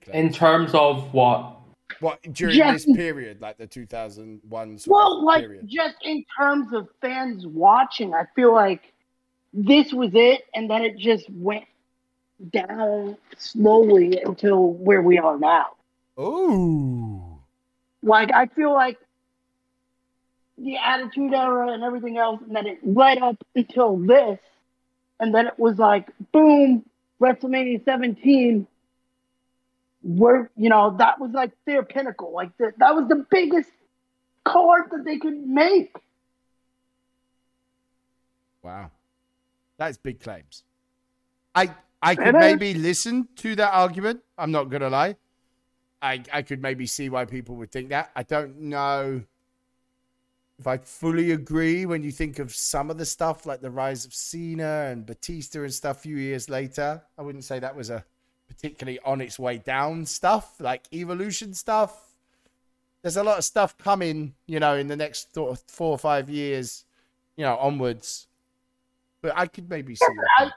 Big. In terms of what? What during Yeah. this period, like the 2001 sort Well, of like period? just in terms of fans watching, I feel like this was it, and then it just went down slowly until where we are now. Oh, Like I feel like the Attitude Era and everything else, and then it led up until this, and then it was like boom, WrestleMania 17. Where you know that was like their pinnacle, like the, that was the biggest card that they could make. Wow. That's big claims. I I could maybe listen to that argument. I'm not gonna lie. I I could maybe see why people would think that. I don't know if I fully agree when you think of some of the stuff like the rise of Cena and Batista and stuff a few years later. I wouldn't say that was a particularly on its way down stuff, like evolution stuff. There's a lot of stuff coming, you know, in the next sort of four or five years, you know, onwards. But I could maybe see that.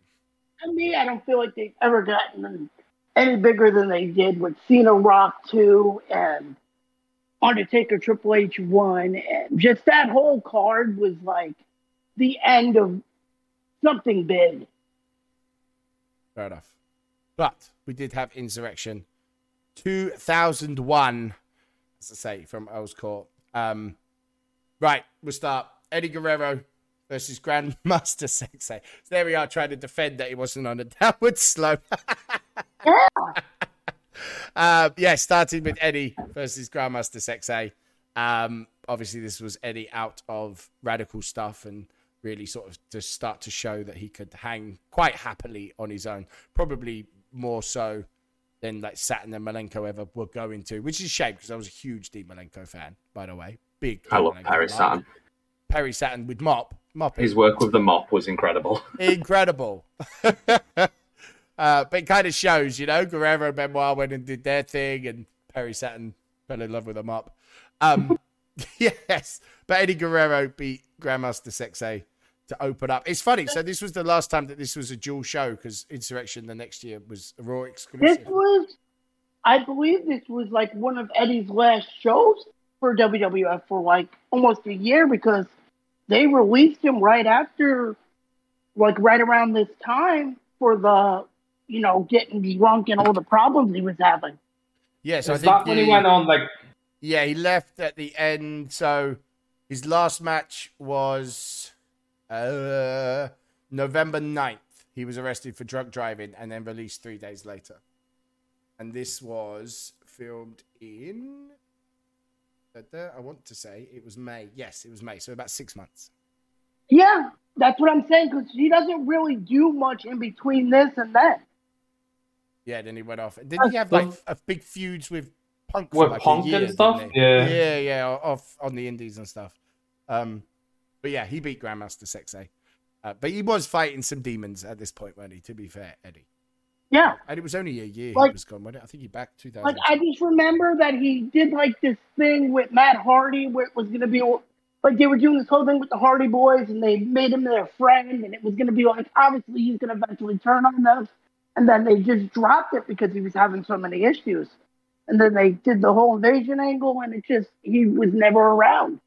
To me, I don't feel like they've ever gotten any bigger than they did with Cena Rock 2 and Undertaker Triple H 1. And just that whole card was like the end of something big. Fair enough. But we did have Insurrextion 2001, as I say, from Earl's Court. Um, right, we'll start. Eddie Guerrero versus Grandmaster Sexay. So there we are trying to defend that he wasn't on a downward slope. Yeah. uh, yeah, starting with Eddie versus Grandmaster Sexay. Um, obviously, this was Eddie out of radical stuff and really sort of to start to show that he could hang quite happily on his own. Probably more so than like Saturn and Malenko ever were going to, which is a shame because I was a huge Dean Malenko fan, by the way. Big. I love Perry. Saturn. Perry Saturn with Mop. Mop His work with the mop was incredible. incredible. uh, but it kind of shows, you know, Guerrero and Benoit went and did their thing, and Perry Saturn fell in love with them up. Um, yes, but Eddie Guerrero beat Grandmaster Sexay to open up. It's funny. So this was the last time that this was a dual show because Insurrextion the next year was a Raw exclusive. This was, I believe, this was like one of Eddie's last shows for WWF for like almost a year because they released him right after, like right around this time for the, you know, getting drunk and all the problems he was having. Yeah, so I Is think that when he he- went on like Yeah, he left at the end. So his last match was uh, November 9th. He was arrested for drunk driving and then released three days later. And this was filmed in. I want to say it was May. Yes, it was May. So about six months. Yeah, that's what I'm saying because he doesn't really do much in between this and that. Yeah, then he went off. Didn't he have like a big feuds with Punk With like Punk year, and stuff? Yeah. yeah, yeah, off on the Indies and stuff. Um, but yeah, he beat Grandmaster Sexay. Uh, but he was fighting some demons at this point, wasn't he? To be fair, Eddie. Yeah. And it was only a year he was gone. wasn't it? I think he back 2000. Like I just remember that he did like this thing with Matt Hardy where it was gonna be like they were doing this whole thing with the Hardy Boys and they made him their friend and it was gonna be like obviously he's gonna eventually turn on them and then they just dropped it because he was having so many issues. And then they did the whole invasion angle and it just he was never around.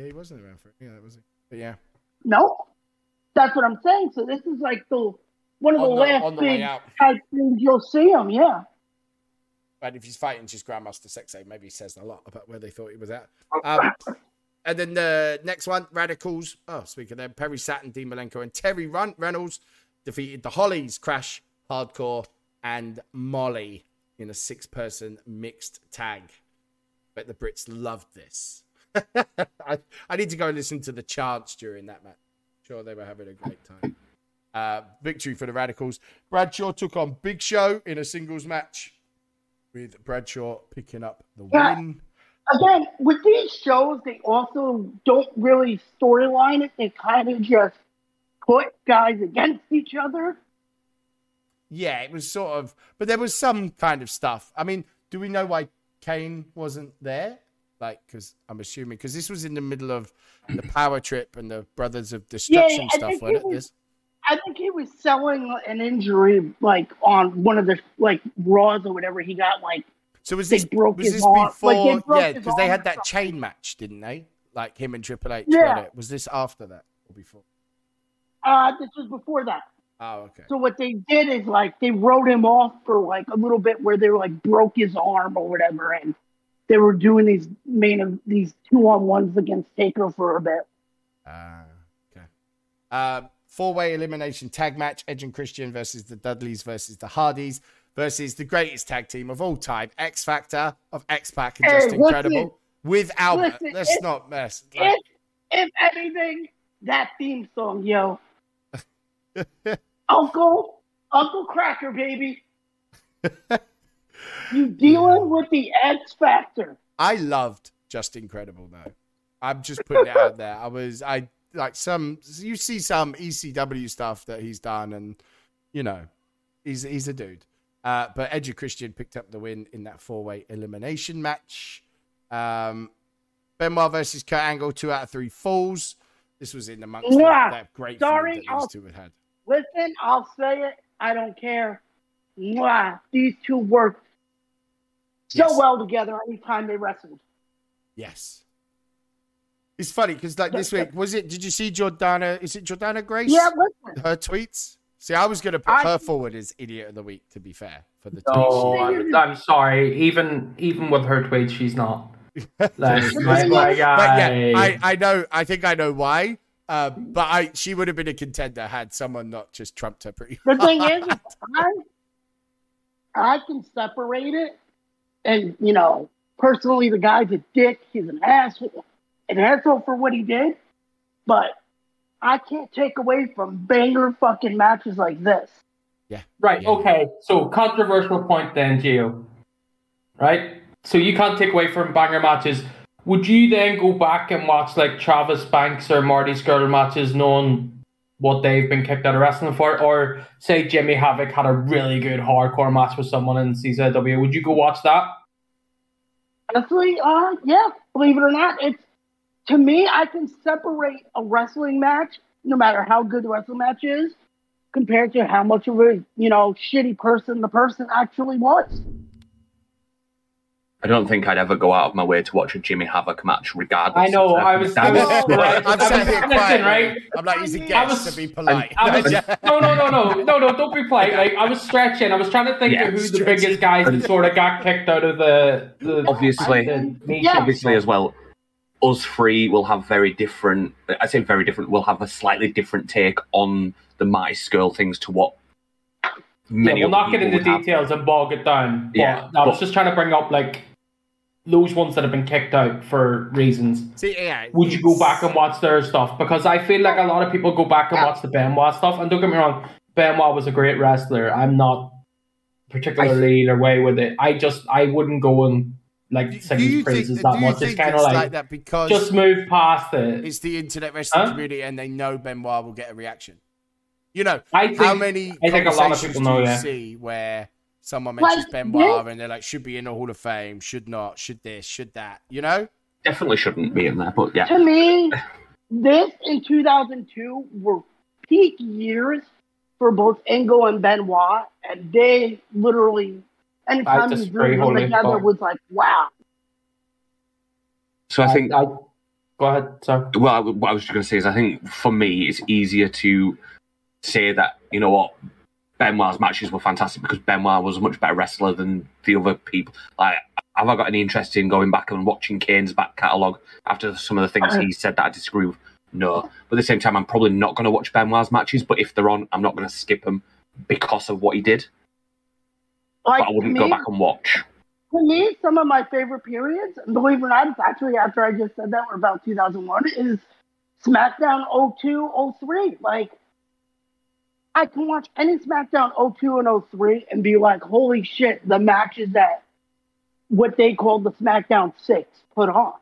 Yeah, he wasn't around for. Yeah, that was it. But yeah, No. That's what I'm saying. So this is like the one of the On the- last the big type things you'll see him, yeah. but if he's fighting just Grandmaster Sexay, maybe he says a lot about where they thought he was at. Um, and then the next one, Radicals. Oh, speaking of them, Perry Saturn, Dean Malenko, and Terry Run- Runnels defeated the Hollys, Crash, Hardcore, and Molly in a six-person mixed tag. Bet the Brits loved this. I, I need to go and listen to the chants during that match. Sure, they were having a great time. Uh, victory for the Radicals. Bradshaw took on Big Show in a singles match, with Bradshaw picking up the Yeah. win. again, with these shows, they also don't really storyline it. They kind of just put guys against each other. Yeah, it was sort of, but there was some kind of stuff. I mean, do we know why Kane wasn't there? Like, because I'm assuming because this was in the middle of the Power Trip and the Brothers of Destruction I stuff, wasn't it was- This, I think he was selling an injury, like on one of the like Raws or whatever. He got like so was this broke was this arm- before? like, yeah, because they had that chain match, didn't they? Like him and Triple H. Yeah. Was this after that or before? uh, this was before that. Oh, okay. So what they did is like they wrote him off for like a little bit where they were like broke his arm or whatever, and they were doing these main these two on ones against Taker for a bit. Uh, okay. Uh, Four way elimination tag match: Edge and Christian versus the Dudleys versus the Hardys versus the greatest tag team of all time, X Factor of X Pac and Hey, Justin Credible listen. with Albert. Listen, Let's if- not mess. Like, If, if anything, that theme song, yo, Uncle Uncle Kracker, baby, you dealing with the X Factor. I loved Justin Credible though. I'm just putting it out there. I was I like some you see some ECW stuff that he's done and you know he's he's a dude. Uh, but Edge Christian picked up the win in that four way elimination match. Um, Benoit versus Kurt Angle, two out of three falls. This was in amongst Mwah. that great Sorry, that I'll- these two had had. Listen, I'll say it. I don't care. Mwah. These two worked so Yes. well together anytime they wrestled. Yes. It's funny because like this week was it? Did you see Jordana? Is it Jordynne Grace? Yeah, listen. her tweets. See, I was going to put I- her forward as idiot of the week. To be fair, for the No, tweets. I'm, I'm sorry. Even even with her tweets, she's not. Like, my, But But guy. yeah, I, I know. I think I know why. Uh, but I she would have been a contender had someone not just trumped her pretty. The thing is, is I, I can separate it, and you know, personally, the guy's a dick. He's an asshole, an asshole for what he did. But I can't take away from banger fucking matches like this. Yeah. Right, Yeah. okay. So controversial point then, Gio. Right? So you can't take away from banger matches. Would you then go back and watch like Travis Banks or Marty Scurll matches knowing what they've been kicked out of wrestling for? Or say Jimmy Havoc had a really good hardcore match with someone in CZW. Would you go watch that? Honestly, uh, yeah, believe it or not, it's to me, I can separate a wrestling match, no matter how good the wrestling match is, compared to how much of a you know shitty person the person actually was. I don't think I'd ever go out of my way to watch a Jimmy Havoc match, regardless. I know, of I was- I was- circumstance. Right. I'm I sat was- here quiet. right? I'm like, he's a I guest was- to be polite. I was, no, no, no, no, no, no, don't be polite. Like, I was stretching. I was trying to think Yeah, of who the biggest guys that sort of got kicked out of the, the Obviously. the. Yeah. Obviously, as well, us three will have very different. I say very different. We'll have a slightly different take on the Marty Scurll things to what Yeah, many. we'll other not get into would have. details and bog it down. But Yeah, I was but- just trying to bring up like those ones that have been kicked out for reasons. See, yeah, Would you go back and watch their stuff? Because I feel like a lot of people go back and watch the Benoit stuff. And don't get me wrong, Benoit was a great wrestler. I'm not particularly either way with it. I just I wouldn't go and like sing his praises that you much. It's kind of like, like that because just move past it. it's the internet wrestling Huh? community and they know Benoit will get a reaction? You know, I think how many I think a lot of people know, yeah. see where someone Like mentions Benoit this- and they're like, should be in the Hall of Fame, should not, should this, should that, you know? Definitely shouldn't be in there, but yeah. To me, this in 2002 were peak years for both Angle and Benoit, and they literally anytime these disagree dudes were together was like, wow. So I think I, go ahead, sir. well, what I was just going to say is, I think for me, it's easier to say that you know what Benoit's matches were fantastic because Benoit was a much better wrestler than the other people. Like, have I got any interest in going back and watching Kane's back catalogue after some of the things he uh-huh. said that I disagree with? No, but at the same time, I'm probably not going to watch Benoit's matches. But if they're on, I'm not going to skip them because of what he did. Like But I wouldn't to go back and watch. To me, some of my favorite periods, believe it or not, it's actually after I just said that, were about 2001, is SmackDown 02, 03. Like, I can watch any SmackDown 02 and 03 and be like, holy shit, the matches that what they called the SmackDown 6 put on.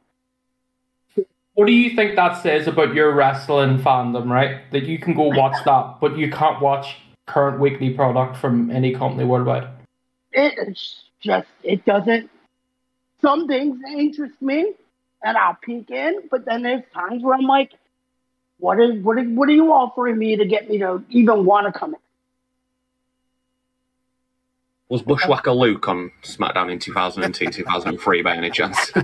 What do you think that says about your wrestling fandom, right? That you can go watch that, but you can't watch current weekly product from any company worldwide. It's just, it doesn't, some things interest me and I'll peek in, but then there's times where I'm like, what is, what is, what are you offering me to get me to even want to come in? Was Bushwhacker Luke on SmackDown in 2002, 2003 by any chance?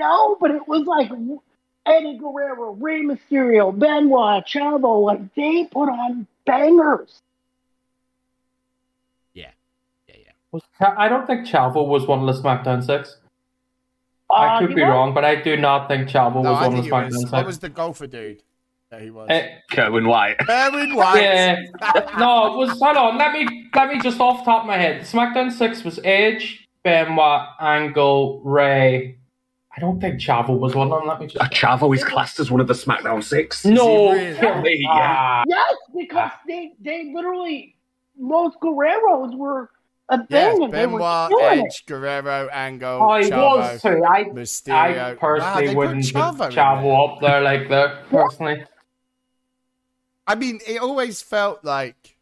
No, but it was like Eddie Guerrero, Rey Mysterio, Benoit, Chavo, like they put on bangers. Yeah, yeah. Was I don't think Chavo was one of the SmackDown Six. I Uh, could be was- wrong, but I do not think Chavo No, was I one of the SmackDown was. Six. What was the golfer dude? that he was. Eh, Kerwin White. Erwin White. yeah. no, it was hold on. Let me let me just off the top of my head. SmackDown Six was Edge, Benoit, Angle, Rey. I don't think Chavo was one of them. Let me A just. Chavo is classed as one of the SmackDown Six. No, really? kill- Yeah. Ah, Yes, because they they literally most Guerreros were a thing Yes, and they were Benoit, doing it. Edge, Guerrero, Angle, I Chavo, was too. I Mysterio. I personally they put wouldn't put Chavo in Chavo, up there like that. Personally, I mean, it always felt like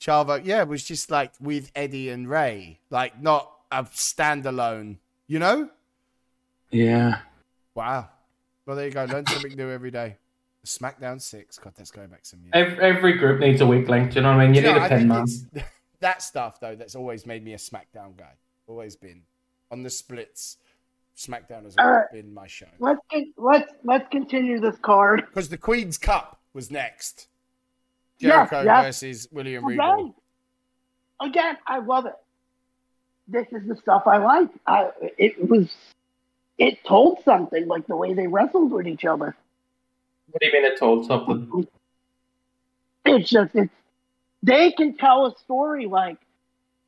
Chavo, yeah, was just like with Eddie and Rey, like not a standalone, you know? Yeah. Wow. Well, there you go. Learn something new every day. SmackDown 6. God, that's going back some years. every, every group needs a weak link. Do you know what I mean? You Do need know, a I pin man. It's that stuff, though, that's always made me a SmackDown guy. Always been. On the splits, SmackDown has All always right. been my show. Let's get, let's let's continue this card. Because the Queen's Cup was next. Yes, Jericho yes. versus William Regal. Again, again, I love it. This is the stuff I like. I it was it told something like the way they wrestled with each other. What do you mean it told something? It's just it's they can tell a story like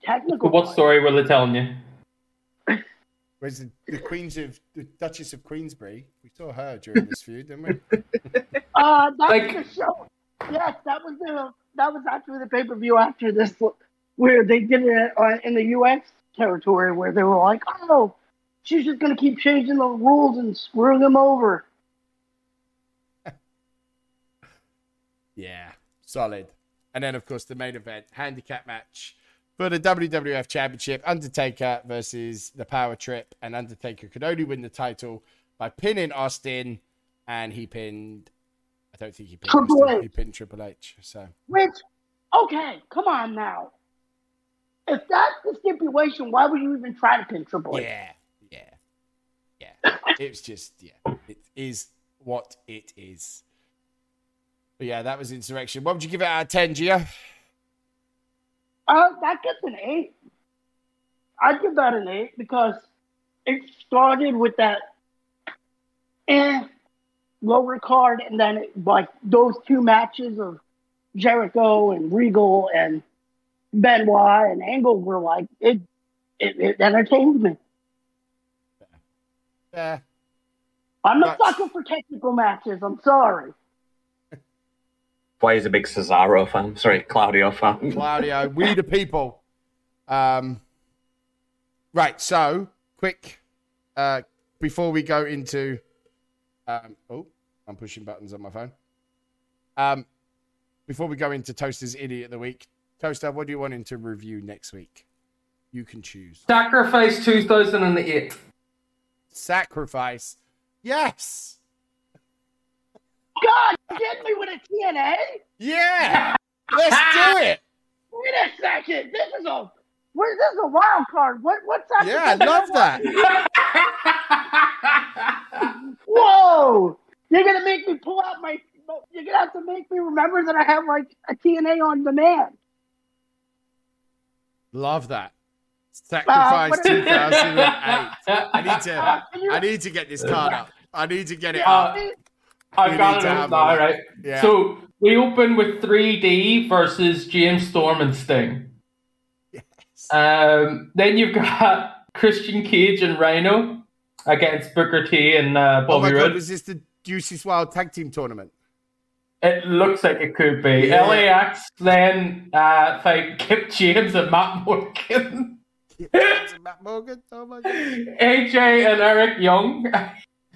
technical. But what story were they telling you? Whereas the, the Queens of the Duchess of Queensberry, we saw her during this feud, didn't we? Uh, that Like- was the show. Yes, that was the that was actually the pay per view after this, where they did it uh, in the U.S. territory, where they were like, "Oh, she's just gonna keep changing the rules and screwing them over." Yeah, solid. And then, of course, the main event handicap match for the WWF Championship Undertaker versus the Power Trip. And Undertaker could only win the title by pinning Austin, and he pinned. I don't think he pinned Triple Austin, H. He pinned Triple H. So Which, okay, come on now. If that's the stipulation, why would you even try to pin Triple H? yeah, yeah, yeah. it was just yeah. It is what it is. But yeah, that was Insurrextion. What would you give it out of ten, Gio? Uh, that gets an eight. I'd give that an eight because it started with that eh, lower card, and then it, like those two matches of Jericho and Regal and Benoit and Angle were like it. It, it entertained me. Yeah. I'm a sucker for technical matches. I'm sorry. Why is a big Cesaro fan? Sorry, Claudio fan. Claudio, we the people. Um, right. So, quick, uh, before we go into, um, oh, I'm pushing buttons on my phone. Um, before we go into Toaster's Idiot of the Week, Toaster, what do you want him to review next week? You can choose. Sacrifice 2008. Sacrifice. Yes. God, you get me with a TNA? Yeah. Let's do it. Wait a second. This is a where this is a wild card. What what's that? Yeah, I love that. Whoa! You're gonna make me pull out my. You're gonna have to make me remember that I have like a TNA on demand. Love that. Sacrifice what- 2008. I need to. Uh, you- I need to get this card up. I need to get it Uh, up. I've got it up now, one. right? Yeah. So we open with 3D versus James Storm and Sting. Yes. Um, then you've got Christian Cage and Rhino against Booker T and uh, Oh my Bobby god, Roode. was this the Deuces Wild Tag Team Tournament? It looks like it could be. Yeah. LAX then uh, fight Kip James and Matt Morgan. Matt Morgan? Oh my god. AJ and Eric Young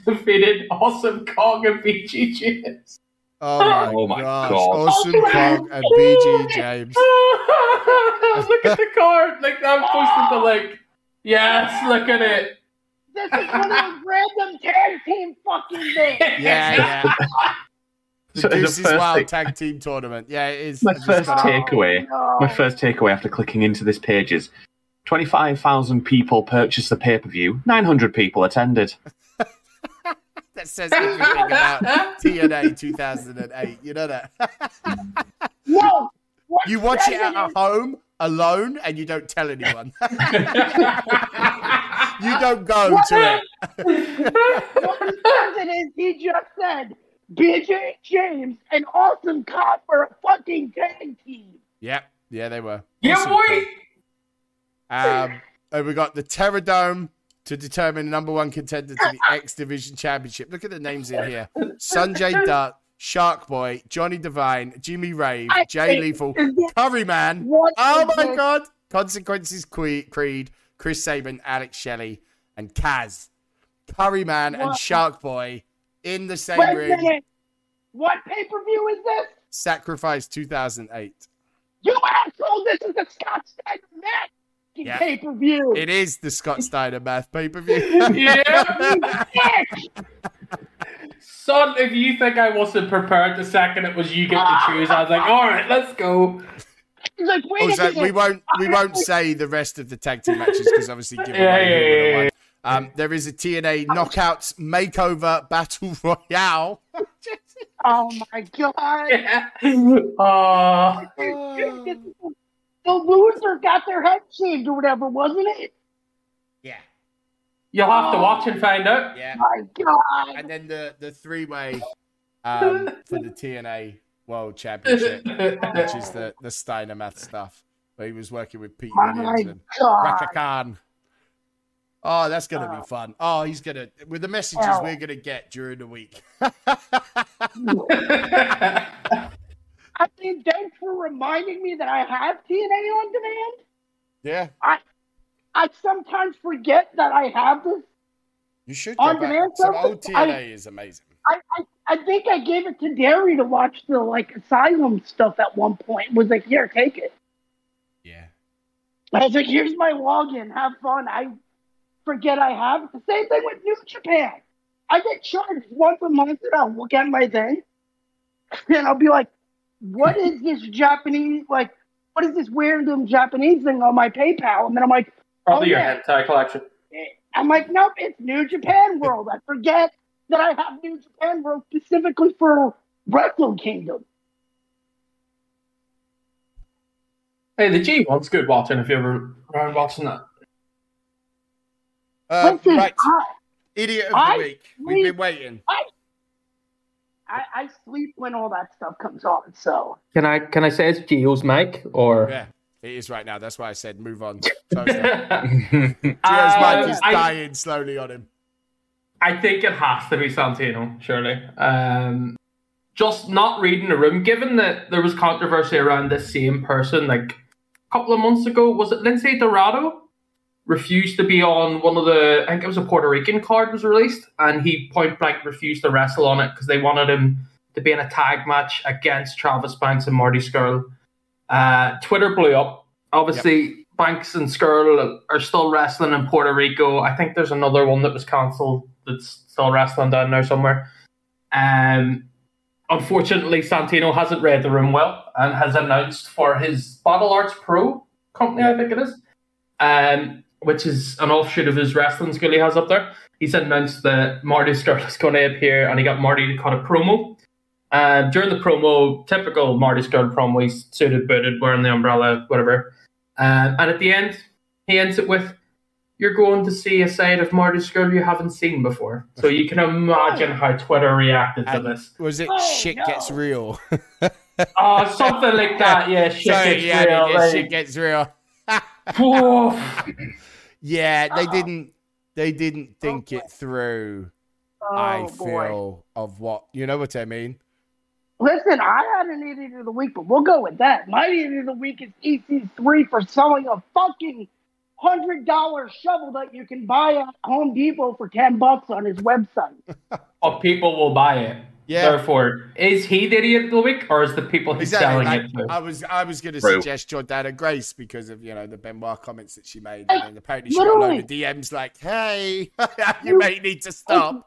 defeated Awesome Kong and BG James. Oh my, Oh my gosh. God. Awesome oh Kong and BG James. look at the card. Like I'm posting the link. Yes, look at it. This is one of those random tag team fucking things. Yeah, yeah. The So the Deuces Wild thing- Tag Team Tournament. Yeah, it is. My first takeaway. Oh, My first takeaway after clicking into this page is 25,000 people purchased the pay per view, 900 people attended. That says everything about TNA 2008. You know that? No. what You watch it at is- home alone and you don't tell anyone. you don't go to it. what it is, he just said BG James and Awesome Cop were a fucking tag team. Yep. Yeah, they were. yeah, Awesome boy. Um, and we got the Terror Dome to determine the number one contender to the X Division Championship. Look at the names in here: Sanjay Dutt, Shark Boy, Johnny Devine, Jimmy Rave, Jay Lethal, Curry Man. Oh my? God! Consequences Que- Creed, Chris Sabin, Alex Shelley, and Kaz. Curry Man and Shark Boy in the same Wait a minute. What pay per view is this? Sacrifice 2008. You asshole! This is the Scott Steiner match Yeah. pay per view. It is the Scott Steiner math pay per view. Yeah. Son, if you think I wasn't prepared the second it was you get to choose, I was like, all right, let's go. He's like, wait Also, we won't we won't say the rest of the tag team matches because obviously give away yeah, yeah, yeah, yeah. Um, there is a TNA Knockouts Makeover Battle Royale. Oh my god! Yeah. Uh, the loser got their head shaved or whatever, wasn't it? yeah, you'll have to watch and find out. yeah. My god! And then the the three way um, for the TNA World Championship, which is the the Steiner math stuff. Where he was working with Petey Williams and god! Rhaka Khan. Oh, that's gonna Uh, be fun. Oh, he's gonna with the messages Ow. we're gonna get during the week. I mean, thanks for reminding me that I have TNA on demand. yeah, I I sometimes forget that I have this. you should On demand Some old TNA is amazing. I, I, I think I gave it to Derry to watch the like Asylum stuff at one point. Was like, here, take it. Yeah. I was like, here's my login. Have fun. I forget I have. The same thing with New Japan. I get charged once a month and I'll look at my thing and I'll be like, what is this Japanese, like, what is this random Japanese thing on my PayPal? And then I'm like, Probably Oh, your yeah. hentai collection. I'm like, nope, it's New Japan World. I forget that I have New Japan World specifically for Wrestle Kingdom. Hey, the G1's good watching if you ever around watching that. Uh, Listen, right, I, idiot of the I week. We've been waiting. I, I sleep when all that stuff comes on, so. Can I can I say it's Gio's mic or? Yeah, it is right now. That's why I said move on. Toaster. Um, Gio's I- mic is dying slowly on him. I think it has to be Santino, surely. Um, just not reading the room, given that there was controversy around this same person like a couple of months ago. Was it Lindsay Dorado? Refused to be on one of the, I think it was a Puerto Rican card was released, and he point blank refused to wrestle on it because they wanted him to be in a tag match against Travis Banks and Marty Scurll. Uh, Twitter blew up. Obviously, Banks and Scurll are still wrestling in Puerto Rico. I think there's another one that was cancelled that's still wrestling down there somewhere. Um, unfortunately, Santino hasn't read the room well and has announced for his Battle Arts Pro company, I think it is, um, which is an offshoot of his wrestling school he has up there. He's announced that Marty Scurll is going to appear and he got Marty to cut a promo. Uh, during the promo, typical Marty Scurll promo, he's suited, booted, wearing the umbrella, whatever. Um, and at the end, he ends it with, "You're going to see a side of Marty Scurll you haven't seen before." So you can imagine how Twitter reacted to And this. was it Oh, shit no. gets real? Oh, something like that. Yeah, shit Sorry, gets yeah, real. yeah, like, shit gets real. Oof. Yeah, they Uh-oh. didn't. They didn't oh think it through. Oh, I boy. feel of what you know what I mean. Listen, I had an idiot of the week, but we'll go with that. My idiot of the week is EC3 for selling a fucking hundred dollar shovel that you can buy at Home Depot for ten bucks on his website. Oh, people will buy it. Yeah, Therefore, is he the idiot of the week, or is the people he's exactly. selling Like, it to? I was, I was going to True. suggest Jordynne Grace because of you know the Benoit comments that she made, and apparently she got a Literally. load of DMs like, "Hey, you may need to stop."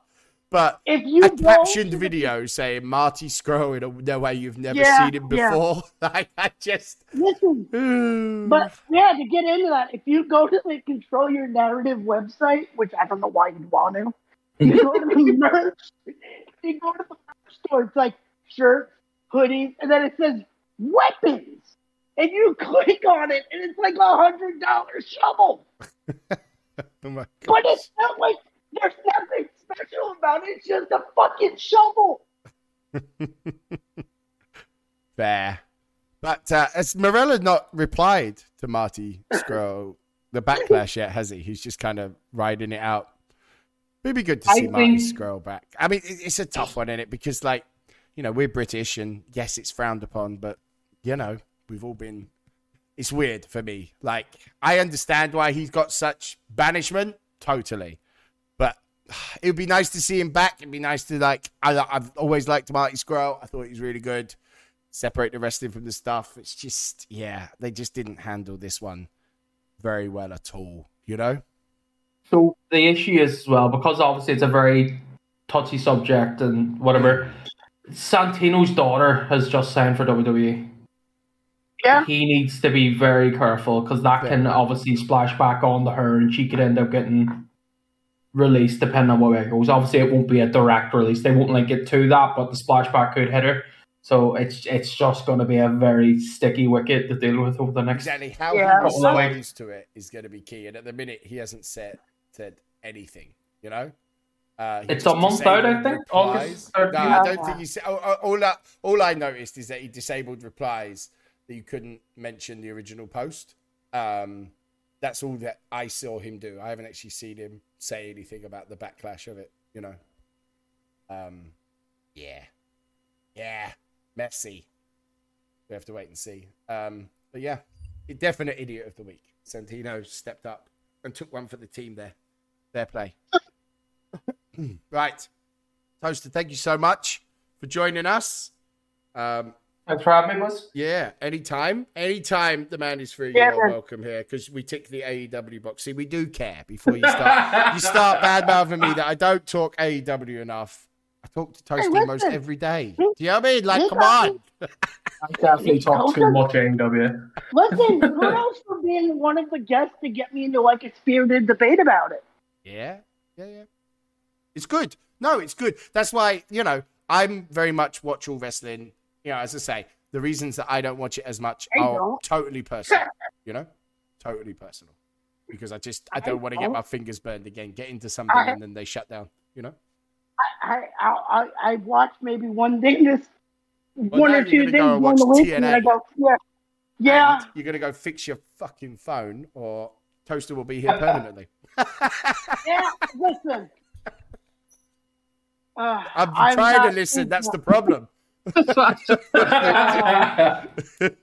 But If you a go captioned to the- video saying Marty Scurll in a no way you've never Yeah, seen him yeah. before. Like I just, listen, but yeah, to get into that, if you go to the Control Your Narrative website, which I don't know why you'd want to, you go to the merch, you go to the merch store. It's like shirts, hoodies, and then it says weapons. and you click on it, and it's like a hundred dollar shovel. Oh my But it's not like there's nothing special about it. It's just a fucking shovel. Fair. But uh, as Marella not replied to Marty Scurll the backlash yet, has he? He's just kind of riding it out. It'd be good to I see Marty think- Scurll back. I mean, it's a tough one, isn't it? Because like, you know, we're British, and yes, it's frowned upon, but you know, we've all been. It's weird for me. Like, I understand why he's got such banishment, totally, but it would be nice to see him back. It'd be nice to like. I, I've always liked Marty Scurll. I thought he was really good separate the wrestling from the stuff. It's just, yeah, they just didn't handle this one very well at all, you know? So the issue is as well because obviously it's a very touchy subject and whatever. Santino's daughter has just signed for WWE. Yeah. He needs to be very careful because that can obviously splash back onto her and she could end up getting released depending on what way it goes. Obviously, it won't be a direct release. They won't link it to that, but the splashback could hit her. So it's it's just going to be a very sticky wicket to deal with over the next. Exactly how Yeah. he Well, like- responds to it is going to be key. And at the minute, he hasn't said said anything, you know? Uh, It's month out, I think. August No, I don't think he said. All, all- all, I, all I noticed is that he disabled replies that you couldn't mention the original post. Um, that's all that I saw him do. I haven't actually seen him say anything about the backlash of it. You know. Um, yeah, yeah, messy. We have to wait and see. Um, but yeah, definite idiot of the week. Santino stepped up and took one for the team there. Fair play. right. Toaster, thank you so much for joining us. Um, Thanks for having me, boys. yeah, anytime. Anytime the man is free, Yeah, you're man. welcome here because we tick the AEW box. See, we do care before you start. you start bad mouthing me that I don't talk AEW enough. I talk to Toasty listen. most every day. Do you know what I mean? Like, You come on. I definitely talk too much AEW. Listen, who else for being one of the guests to get me into like a spirited debate about it. Yeah, yeah, yeah. It's good. No, it's good. That's why you know I'm very much watch all wrestling. You know, as I say, the reasons that I don't watch it as much I are don't. totally personal. You know, totally personal. Because I just I I don't want to get don't. my fingers burned again. Get into something I- and then they shut down. You know. I I I, I watched maybe one thing this one now or you're two gonna things go and during the watch week, and I go, yeah, yeah. And you're gonna go fix your fucking phone, or Toaster will be here permanently. Yeah, listen. Uh, I'm, trying to listen. That's the problem.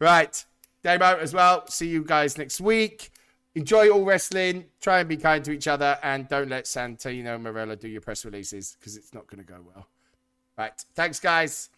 right. Damo as well. See you guys next week. Enjoy all wrestling. Try and be kind to each other. And don't let Santino Marella do your press releases because it's not going to go well. Right. Thanks, guys.